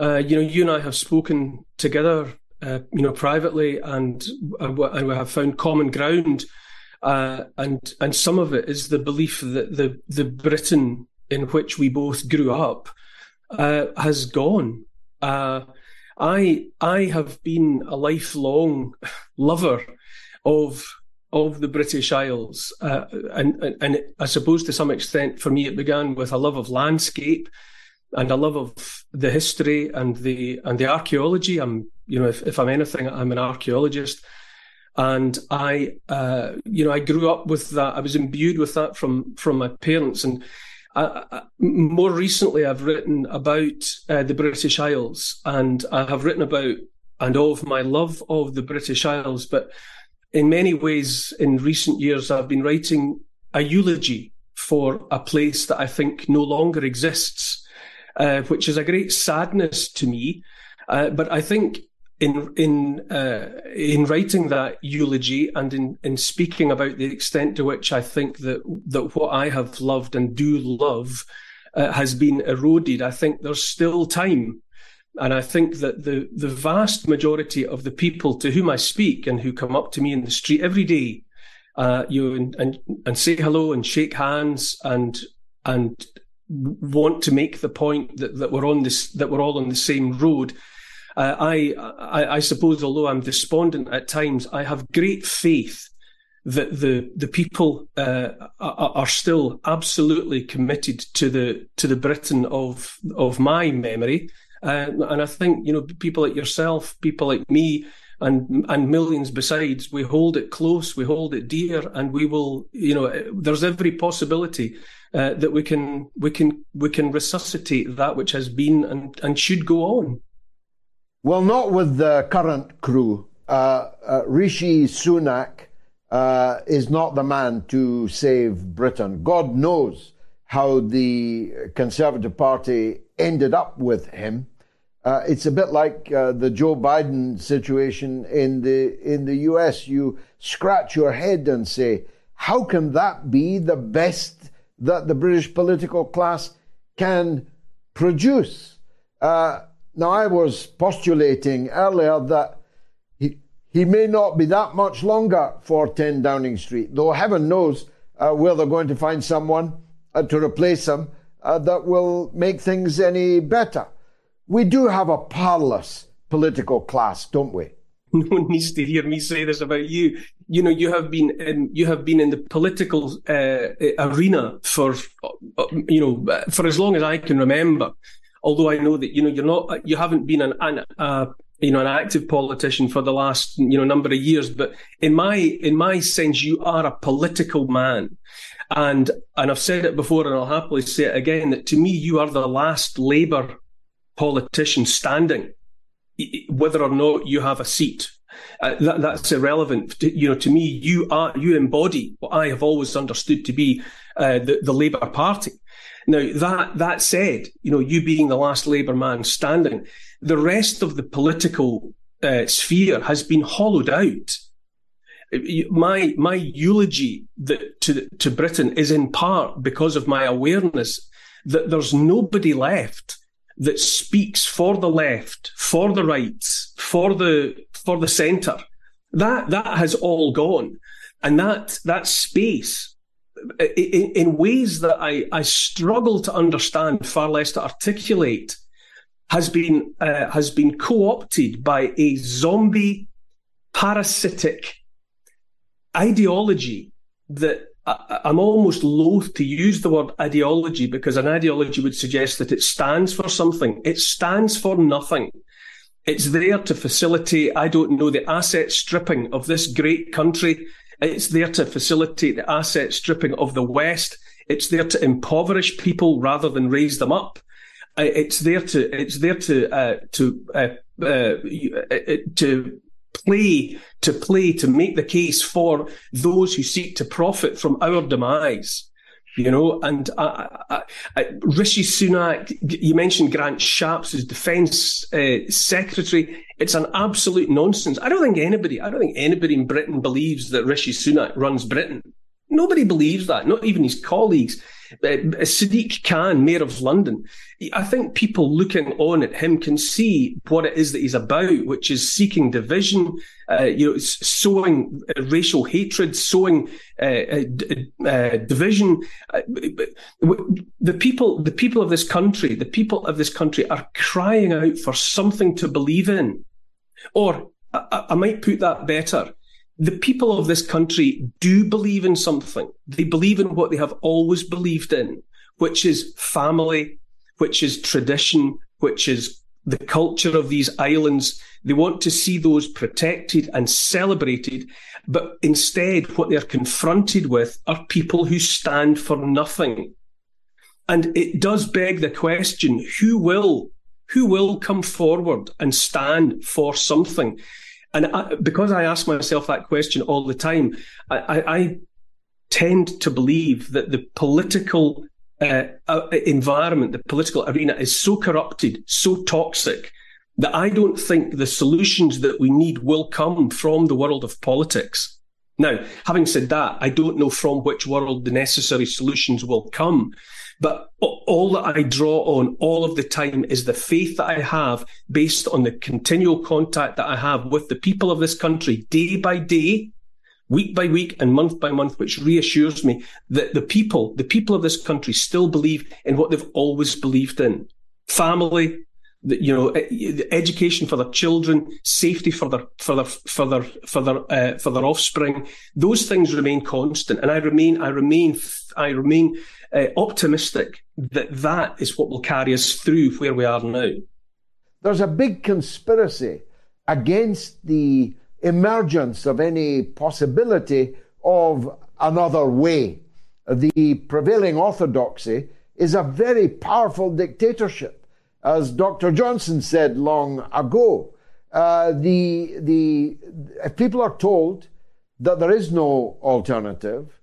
Uh, you know, you and I have spoken together uh, you know, privately, and and we have found common ground. Uh, and and some of it is the belief that the the Britain in which we both grew up uh, has gone. Uh, I I have been a lifelong lover of of the British Isles, uh, and, and and I suppose to some extent for me it began with a love of landscape and a love of the history and the and the archaeology. I'm you know if, if I'm anything, I'm an archaeologist, and I uh, you know I grew up with that. I was imbued with that from from my parents, and I, I, more recently I've written about uh, the British Isles, and I have written about and of my love of the British Isles, but in many ways in recent years I've been writing a eulogy for a place that I think no longer exists uh, which is a great sadness to me. Uh, but I think in in uh, in writing that eulogy and in, in speaking about the extent to which I think that that what I have loved and do love uh, has been eroded, I think there's still time. And I think that the, the vast majority of the people to whom I speak and who come up to me in the street every day, uh, you and, and and say hello and shake hands and and want to make the point that, that we're on this that we're all on the same road. Uh, I, I, I suppose, although I'm despondent at times, I have great faith that the the people uh, are, still absolutely committed to the to the Britain of of my memory, uh, and I think you know people like yourself, people like me, and and millions besides, we hold it close, we hold it dear, and we will you know there's every possibility uh, that we can we can we can resuscitate that which has been and and should go on. Well, not with the current crew. Uh, uh, Rishi Sunak uh, is not the man to save Britain. God knows how the Conservative Party ended up with him. Uh, it's a bit like uh, the Joe Biden situation in the in the U.S. You scratch your head and say, "How can that be the best that the British political class can produce?" Uh, now, I was postulating earlier that he he may not be that much longer for 10 Downing Street, though heaven knows uh, where they're going to find someone uh, to replace him uh, that will make things any better. We do have a parlous political class, don't we? No one needs to hear me say this about you. You know, you have been in, you have been in the political uh, arena for, uh, you know, for as long as I can remember. Although I know that you know you're not, you haven't been an, an uh, you know, an active politician for the last, you know, number of years. But in my, in my sense, you are a political man. And, and I've said it before and I'll happily say it again that to me, you are the last Labour politician standing, whether or not you have a seat. Uh, that, that's irrelevant. You know, to me, you are, you embody what I have always understood to be uh, the, the Labour Party. Now, that, that said, you know, you being the last Labour man standing, the rest of the political uh, sphere has been hollowed out. My my eulogy that, to to Britain is in part because of my awareness that there's nobody left that speaks for the left, for the right, for the for the centre. That that has all gone, and that that space in, in ways that I, I struggle to understand, far less to articulate, has been uh, has been co-opted by a zombie parasitic ideology that I, I'm almost loath to use the word ideology because an ideology would suggest that it stands for something. It stands for nothing. It's there to facilitate, I don't know, the asset stripping of this great country. It's there to facilitate the asset stripping of the West. It's there to impoverish people rather than raise them up it's there to it's there to uh, to uh, uh, to play to play to make the case for those who seek to profit from our demise. You know, and Rishi Sunak, you mentioned Grant Shapps as defence uh, secretary. It's an absolute nonsense. I don't think anybody, I don't think anybody in Britain believes that Rishi Sunak runs Britain. Nobody believes that, not even his colleagues. Uh, Sadiq Khan, Mayor of London, I think people looking on at him can see what it is that he's about, which is seeking division, uh, you know, sowing racial hatred, sowing uh, uh, uh division. Uh, the people, the people of this country, the people of this country are crying out for something to believe in, or I, I might put that better the people of this country do believe in something. They believe in what they have always believed in, which is family, which is tradition, which is the culture of these islands. They want to see those protected and celebrated. But instead, what they're confronted with are people who stand for nothing. And it does beg the question, who will, who will come forward and stand for something? And I, because I ask myself that question all the time, I, I tend to believe that the political uh, uh, environment, the political arena is so corrupted, so toxic, that I don't think the solutions that we need will come from the world of politics. Now, having said that, I don't know from which world the necessary solutions will come. But all that I draw on all of the time is the faith that I have based on the continual contact that I have with the people of this country day by day, week by week and month by month, which reassures me that the people, the people of this country still believe in what they've always believed in. Family, you know, education for their children, safety for their for their for their for their uh, for their offspring. Those things remain constant, and I remain I remain I remain uh, optimistic that that is what will carry us through where we are now. There's a big conspiracy against the emergence of any possibility of another way. The prevailing orthodoxy is a very powerful dictatorship. As Dr. Johnson said long ago, uh, the, the, if people are told that there is no alternative,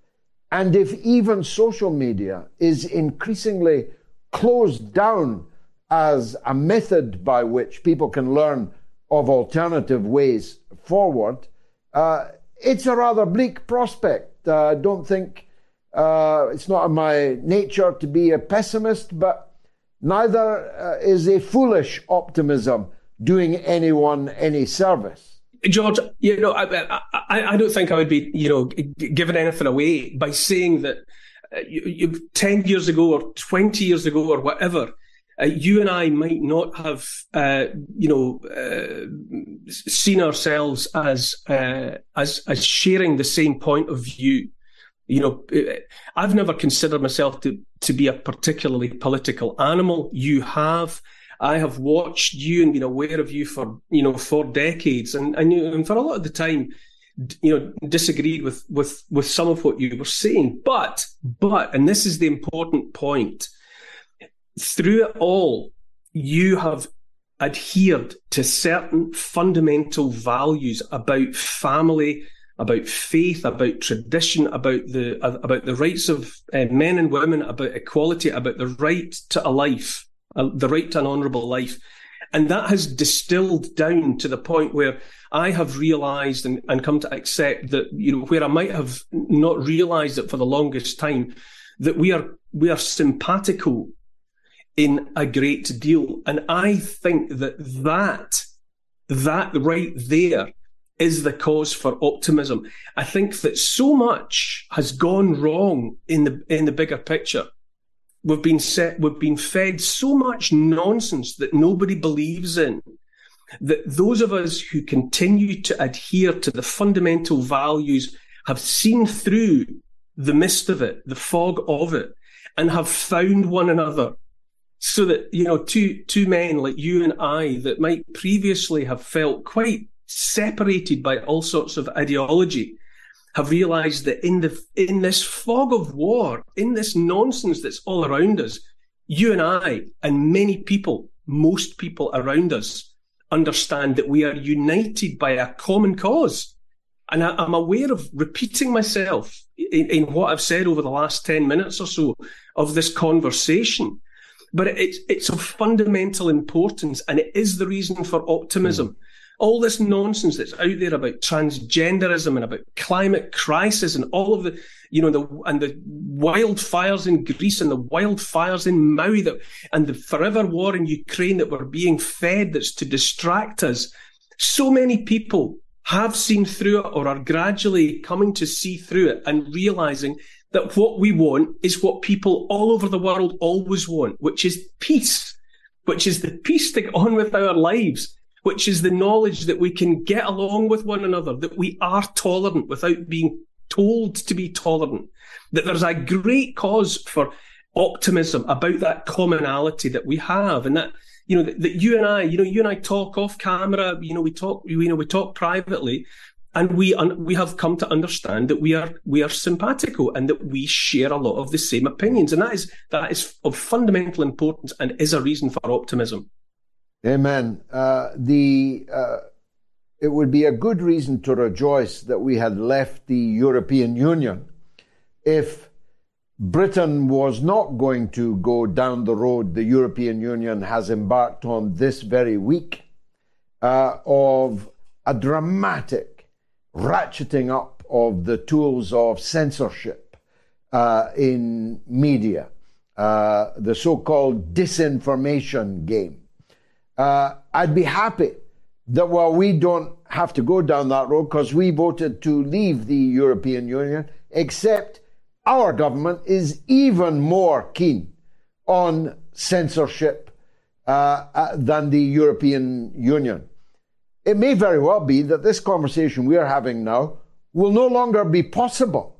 and if even social media is increasingly closed down as a method by which people can learn of alternative ways forward, uh, it's a rather bleak prospect. Uh, I don't think uh, it's not in my nature to be a pessimist, but neither uh, is a foolish optimism doing anyone any service. George, you know, I, I, I don't think I would be, you know, giving anything away by saying that uh, you, you, 10 years ago or 20 years ago or whatever, uh, you and I might not have, uh, you know, uh, seen ourselves as uh, as as sharing the same point of view. You know, uh, I've never considered myself to to be a particularly political animal. You have. I have watched you and been aware of you for you know for decades, and and, and for a lot of the time, you know, disagreed with with with some of what you were saying. But but, and this is the important point through it all, you have adhered to certain fundamental values about family, about faith, about tradition, about the about the rights of uh, men and women, about equality, about the right to a life, the right to an honourable life, and that has distilled down to the point where I have realised and, and come to accept that you know where I might have not realised it for the longest time that we are we are simpatico in a great deal. And I think that that, that right there is the cause for optimism. I think that so much has gone wrong in the, in the bigger picture. We've been set, we've been fed so much nonsense that nobody believes in that those of us who continue to adhere to the fundamental values have seen through the mist of it, the fog of it, and have found one another. So that you know two two men like you and I that might previously have felt quite separated by all sorts of ideology have realized that in the in this fog of war in this nonsense that's all around us you and I and many people most people around us understand that we are united by a common cause and I, am aware of repeating myself in, in what I've said over the last 10 minutes or so of this conversation but it's it's of fundamental importance, and it is the reason for optimism. Mm. All this nonsense that's out there about transgenderism and about climate crisis and all of the, you know, the and the wildfires in Greece and the wildfires in Maui that, and the forever war in Ukraine that we're being fed that's to distract us. So many people have seen through it or are gradually coming to see through it and realizing that what we want is what people all over the world always want, which is peace, which is the peace to get on with our lives, which is the knowledge that we can get along with one another, that we are tolerant without being told to be tolerant, that there's a great cause for optimism about that commonality that we have and that you know that, that, you and I, you know, you and I talk off camera, you know, we talk, you know, we talk privately, and we un- we have come to understand that we are we are simpatico and that we share a lot of the same opinions, and that is that is of fundamental importance and is a reason for optimism. Amen. Uh, the uh, it would be a good reason to rejoice that we had left the European Union if Britain was not going to go down the road the European Union has embarked on this very week uh, of a dramatic ratcheting up of the tools of censorship uh, in media, uh, the so called disinformation game. Uh, I'd be happy that while we don't have to go down that road because we voted to leave the European Union, except our government is even more keen on censorship uh, uh, than the European Union. It may very well be that this conversation we are having now will no longer be possible,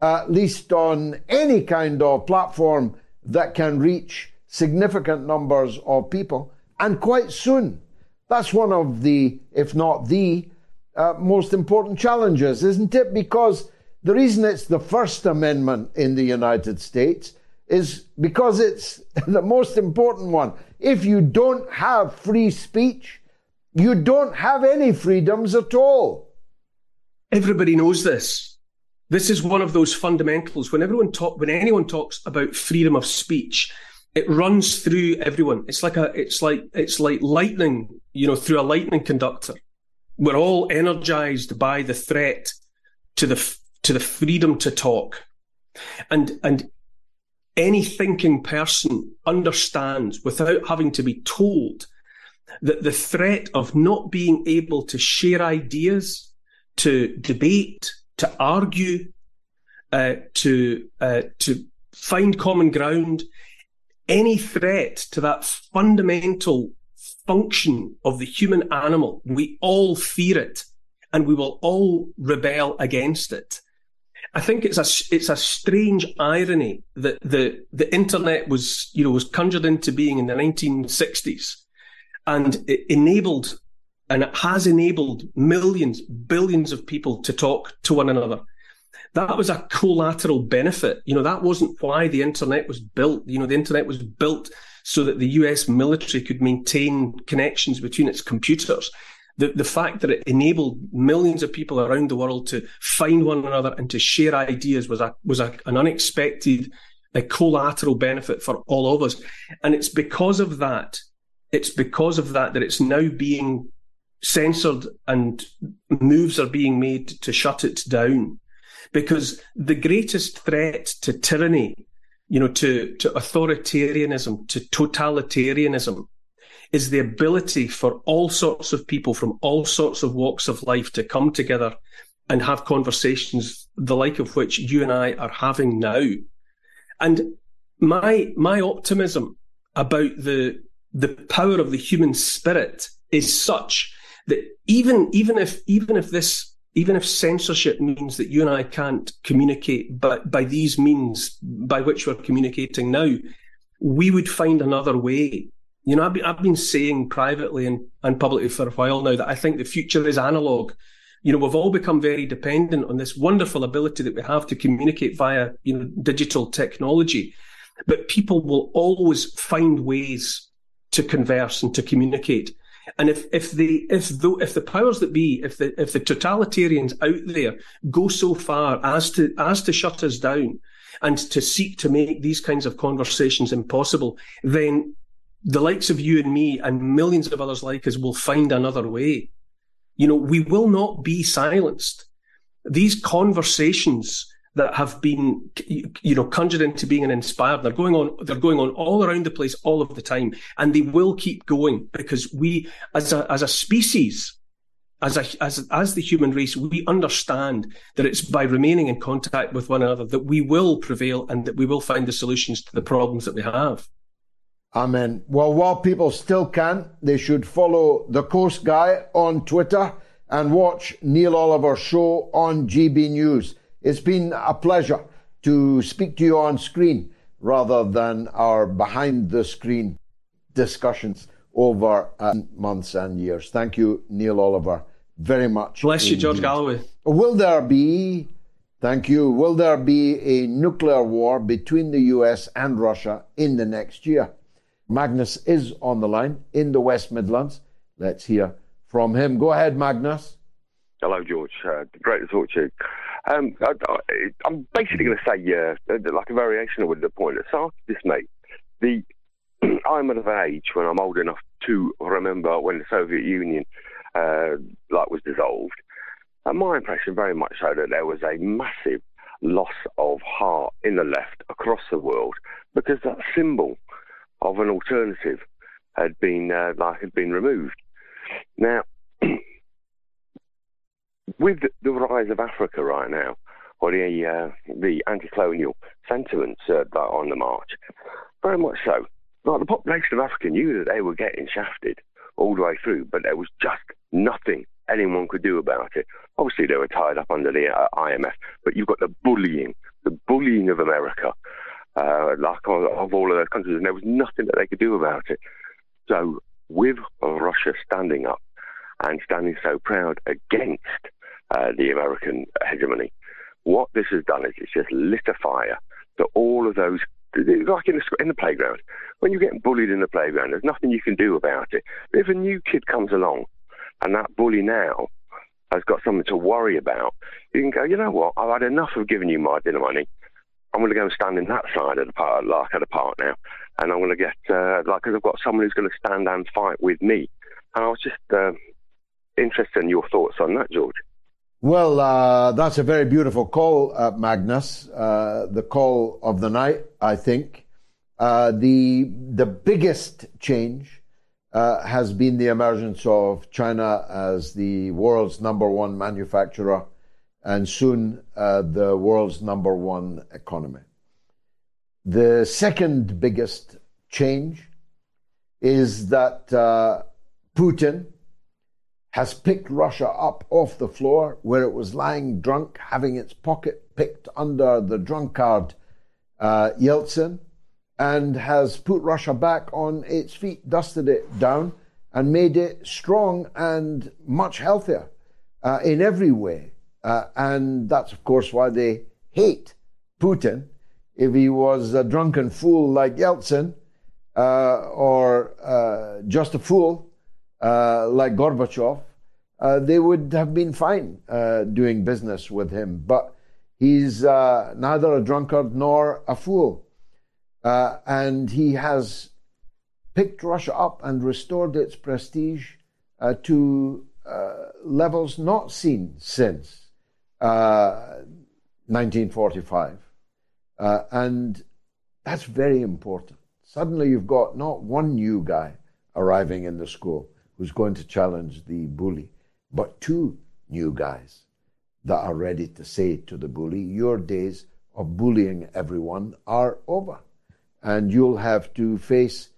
at least on any kind of platform that can reach significant numbers of people, and quite soon. That's one of the, if not the, uh, most important challenges, isn't it? Because the reason it's the First Amendment in the United States is because it's the most important one. If you don't have free speech, you don't have any freedoms at all. Everybody knows this. This is one of those fundamentals. When everyone talk, when anyone talks about freedom of speech, it runs through everyone. It's like a, it's like, it's like lightning, you know, through a lightning conductor. We're all energized by the threat to the, to the freedom to talk. And, and any thinking person understands without having to be told that the threat of not being able to share ideas, to debate, to argue, uh, to uh, to find common ground, any threat to that fundamental function of the human animal, we all fear it, and we will all rebel against it. I think it's a it's a strange irony that the the internet was you know was conjured into being in the 1960s, and it enabled and it has enabled millions, billions of people to talk to one another. That was a collateral benefit. You know, that wasn't why the internet was built. You know, the internet was built so that the US military could maintain connections between its computers the, the fact that it enabled millions of people around the world to find one another and to share ideas was a was a, an unexpected a collateral benefit for all of us and it's because of that it's because of that that it's now being censored and moves are being made to shut it down because the greatest threat to tyranny you know to to authoritarianism to totalitarianism is the ability for all sorts of people from all sorts of walks of life to come together and have conversations the like of which you and I are having now. And my my optimism about the the power of the human spirit is such that even even if even if this even if censorship means that you and I can't communicate but by these means by which we're communicating now, we would find another way you know, I've been, saying privately and, and publicly for a while now that I think the future is analog. You know, we've all become very dependent on this wonderful ability that we have to communicate via, you know, digital technology. But people will always find ways to converse and to communicate. And if, if the, if the, if the powers that be, if the, if the totalitarians out there go so far as to, as to shut us down and to seek to make these kinds of conversations impossible, then the likes of you and me and millions of others like us will find another way. You know, we will not be silenced. These conversations that have been, you know, conjured into being and inspired, they're going on, they're going on all around the place all of the time. And they will keep going because we, as a, as a species, as a, as, as the human race, we understand that it's by remaining in contact with one another that we will prevail and that we will find the solutions to the problems that we have. Amen. Well, while people still can, they should follow the Coast Guy on Twitter and watch Neil Oliver's show on GB News. It's been a pleasure to speak to you on screen rather than our behind the screen discussions over uh, months and years. Thank you, Neil Oliver, very much. Bless indeed. you, George Galloway. Will there be, thank you, will there be a nuclear war between the US and Russia in the next year? Magnus is on the line in the West Midlands. Let's hear from him. Go ahead, Magnus. Hello, George. Uh, great to talk to you. Um, I, am basically going to say, yeah, like a variation of the point that started this, mate. The I'm at an age when I'm old enough to remember when the Soviet Union uh, like was dissolved. And my impression, very much so, that there was a massive loss of heart in the left across the world because that symbol of an alternative had been uh, like had been removed. Now, with the rise of Africa right now, or the uh, the anti-colonial sentiments uh, on the march, very much so. like the population of Africa knew that they were getting shafted all the way through, but there was just nothing anyone could do about it. Obviously, they were tied up under the uh, IMF, but you've got the bullying, the bullying of America, uh, like of, of all of those countries, and there was nothing that they could do about it. So, with Russia standing up and standing so proud against uh, the American hegemony, what this has done is it's just lit a fire to all of those like in the, in the playground. When you're getting bullied in the playground, there's nothing you can do about it. But if a new kid comes along and that bully now has got something to worry about, you can go, you know what, I've had enough of giving you my dinner money. I'm going to go and stand in that side of the park, like at the park now, and I'm going to get uh, like because I've got someone who's going to stand and fight with me. And I was just uh, interested in your thoughts on that, George. Well, uh, that's a very beautiful call, uh, Magnus. Uh, the call of the night, I think. Uh, the the biggest change uh, has been the emergence of China as the world's number one manufacturer, and soon uh, the world's number one economy. The second biggest change is that Putin has picked Russia up off the floor where it was lying drunk, having its pocket picked under the drunkard uh, Yeltsin, and has put Russia back on its feet, dusted it down, and made it strong and much healthier uh, in every way. Uh, and that's, of course, why they hate Putin. If he was a drunken fool like Yeltsin, uh, or uh, just a fool, uh, like Gorbachev, uh, they would have been fine uh, doing business with him. But he's uh, neither a drunkard nor a fool. Uh, and he has picked Russia up and restored its prestige to levels not seen since 1945. and that's very important. Suddenly, you've got not one new guy arriving in the school who's going to challenge the bully, but two new guys that are ready to say to the bully, Your days of bullying everyone are over. And you'll have to face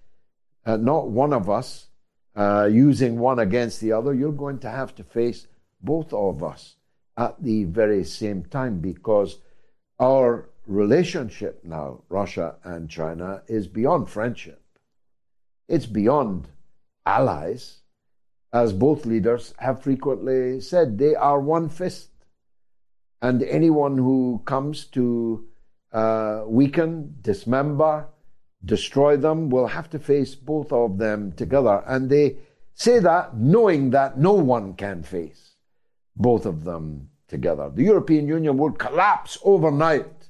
uh, not one of us uh, using one against the other, you're going to have to face both of us at the very same time because our relationship now, Russia and China, is beyond friendship. It's beyond allies as both leaders have frequently said, they are one fist. And anyone who comes to uh, weaken, dismember, destroy them will have to face both of them together. And they say that knowing that no one can face both of them together. The European Union would collapse overnight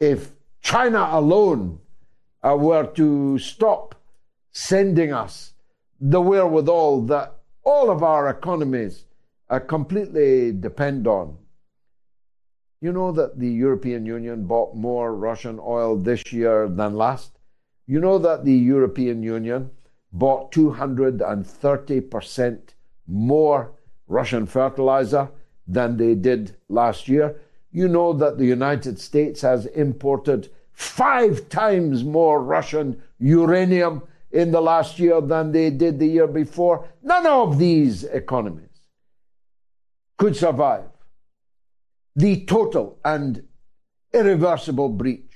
if China alone uh, were to stop sending us the wherewithal that all of our economies are completely depend on. You know that the European Union bought more Russian oil this year than last. You know that the European Union bought 230% more Russian fertilizer than they did last year. You know that the United States has imported five times more Russian uranium in the last year than they did the year before. None of these economies could survive the total and irreversible breach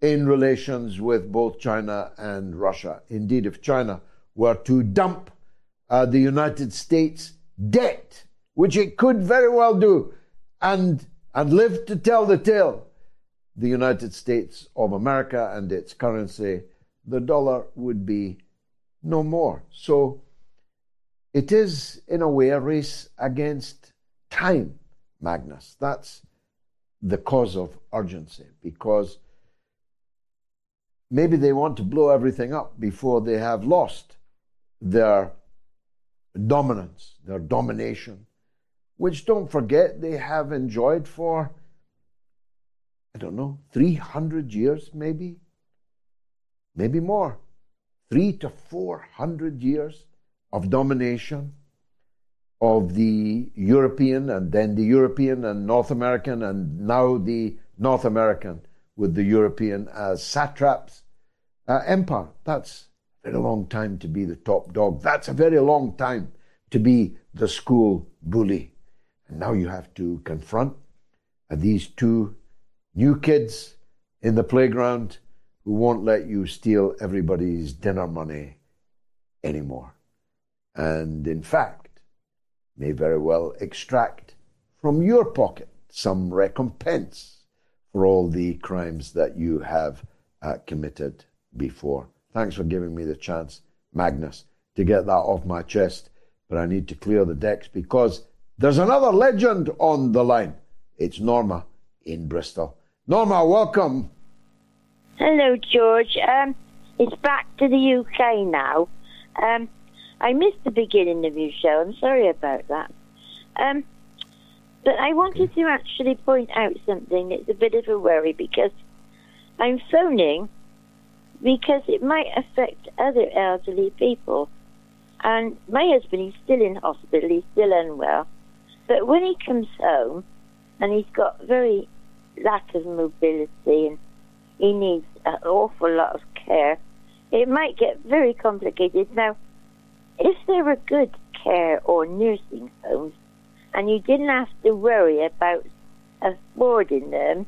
in relations with both China and Russia. Indeed, if China were to dump uh, the United States debt, which it could very well do, and, and live to tell the tale, the United States of America and its currency the dollar would be no more. So it is, in a way, a race against time, Magnus. That's the cause of urgency because maybe they want to blow everything up before they have lost their dominance, their domination, which don't forget they have enjoyed for, I don't know, 300 years maybe maybe more, three to four hundred years of domination of the European and then the European and North American and now the North American with the European as satraps uh, empire. That's a very long time to be the top dog. That's a very long time to be the school bully. And now you have to confront these two new kids in the playground who won't let you steal everybody's dinner money anymore. And in fact, may very well extract from your pocket some recompense for all the crimes that you have uh, committed before. Thanks for giving me the chance, Magnus, to get that off my chest. But I need to clear the decks because there's another legend on the line. It's Norma in Bristol. Norma, welcome. Hello, George. Um, it's back to the UK now. Um, I missed the beginning of your show. I'm sorry about that. Um, but I wanted to actually point out something that's a bit of a worry because I'm phoning because it might affect other elderly people. And my husband, he's still in hospital, he's still unwell. But when he comes home, and he's got very lack of mobility and he needs an awful lot of care, it might get very complicated. Now, if there were good care or nursing homes, and you didn't have to worry about affording them,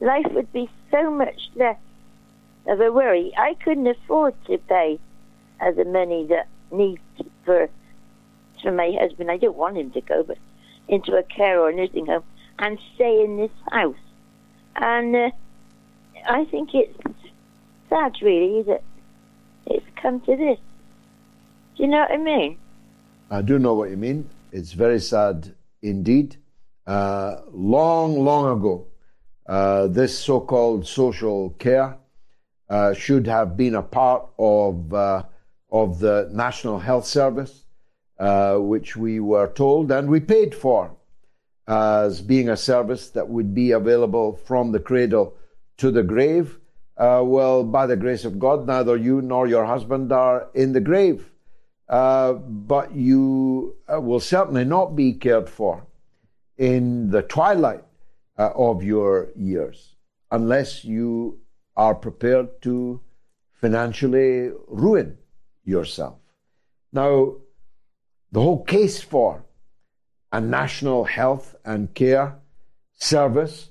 life would be so much less of a worry. I couldn't afford to pay uh, the money that needs for for my husband. I don't want him to go, but into a care or nursing home and stay in this house. And uh, I think it's sad, really, that it's come to this. Do you know what I mean? I do know what you mean. It's very sad indeed. Uh, long, long ago, uh, this so called social care uh, should have been a part of, uh, of the National Health Service, uh, which we were told and we paid for as being a service that would be available from the cradle to the grave. Uh, well, by the grace of God, neither you nor your husband are in the grave. Uh, but you uh, will certainly not be cared for in the twilight uh, of your years unless you are prepared to financially ruin yourself. Now, the whole case for a national health and care service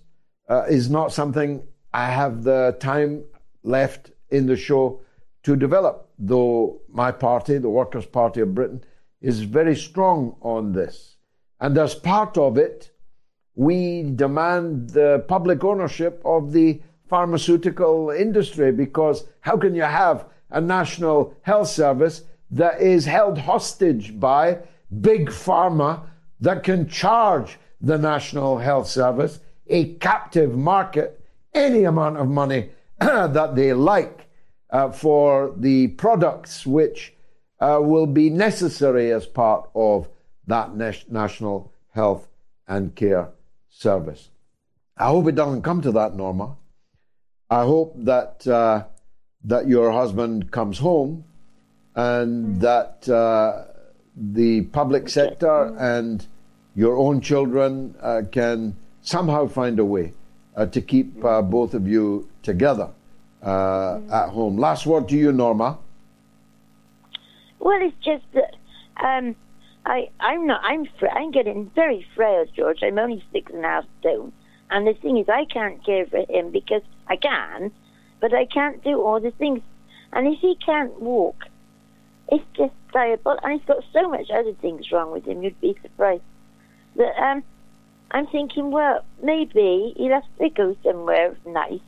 uh, is not something I have the time left in the show to develop, though my party, the Workers' Party of Britain, is very strong on this. And as part of it, we demand the public ownership of the pharmaceutical industry because how can you have a national health service that is held hostage by big pharma that can charge the national health service a captive market any amount of money that they like uh, for the products which uh, will be necessary as part of that national health and care service. I hope it doesn't come to that, Norma. I hope that uh, that your husband comes home and that uh, the public sector and your own children uh, can somehow find a way uh, to keep uh, both of you together uh, at home. Last word to you, Norma. Well, it's just that um, I, I'm not. I'm. I'm getting very frail, George. I'm only six and a half stone, and the thing is, I can't care for him because I can, but I can't do all the things. And if he can't walk, it's just diabolical. And he's got so much other things wrong with him. You'd be surprised. That um, I'm thinking, well, maybe he'll have to go somewhere nice,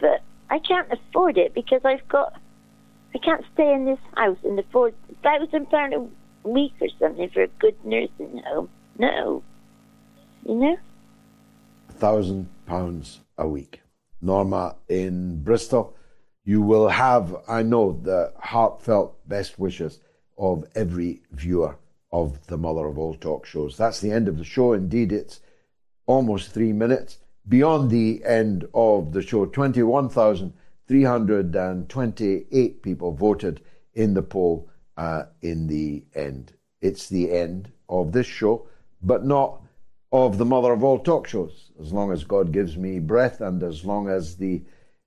but I can't afford it because I've got. I can't stay in this house and afford thousand pound a week or something for a good nursing home. No, you know. A thousand pounds a week. Norma in Bristol, you will have, I know, the heartfelt best wishes of every viewer of the mother of all talk shows. That's the end of the show. Indeed, it's almost three minutes beyond the end of the show. 21,328 people voted in the poll uh, in the end. It's the end of this show, but not of the mother of all talk shows as long as God gives me breath and as long as the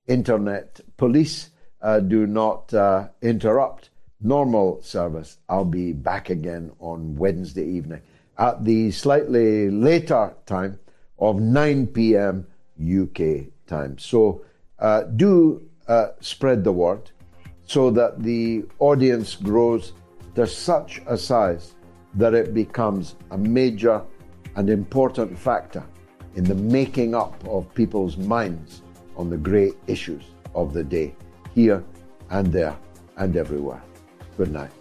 internet police uh, do not uh, interrupt normal service, I'll be back again on Wednesday evening at the slightly later time of 9 p.m. UK time. So uh, do uh, spread the word so that the audience grows to such a size that it becomes a major and important factor in the making up of people's minds on the great issues of the day, here and there and everywhere. Good night.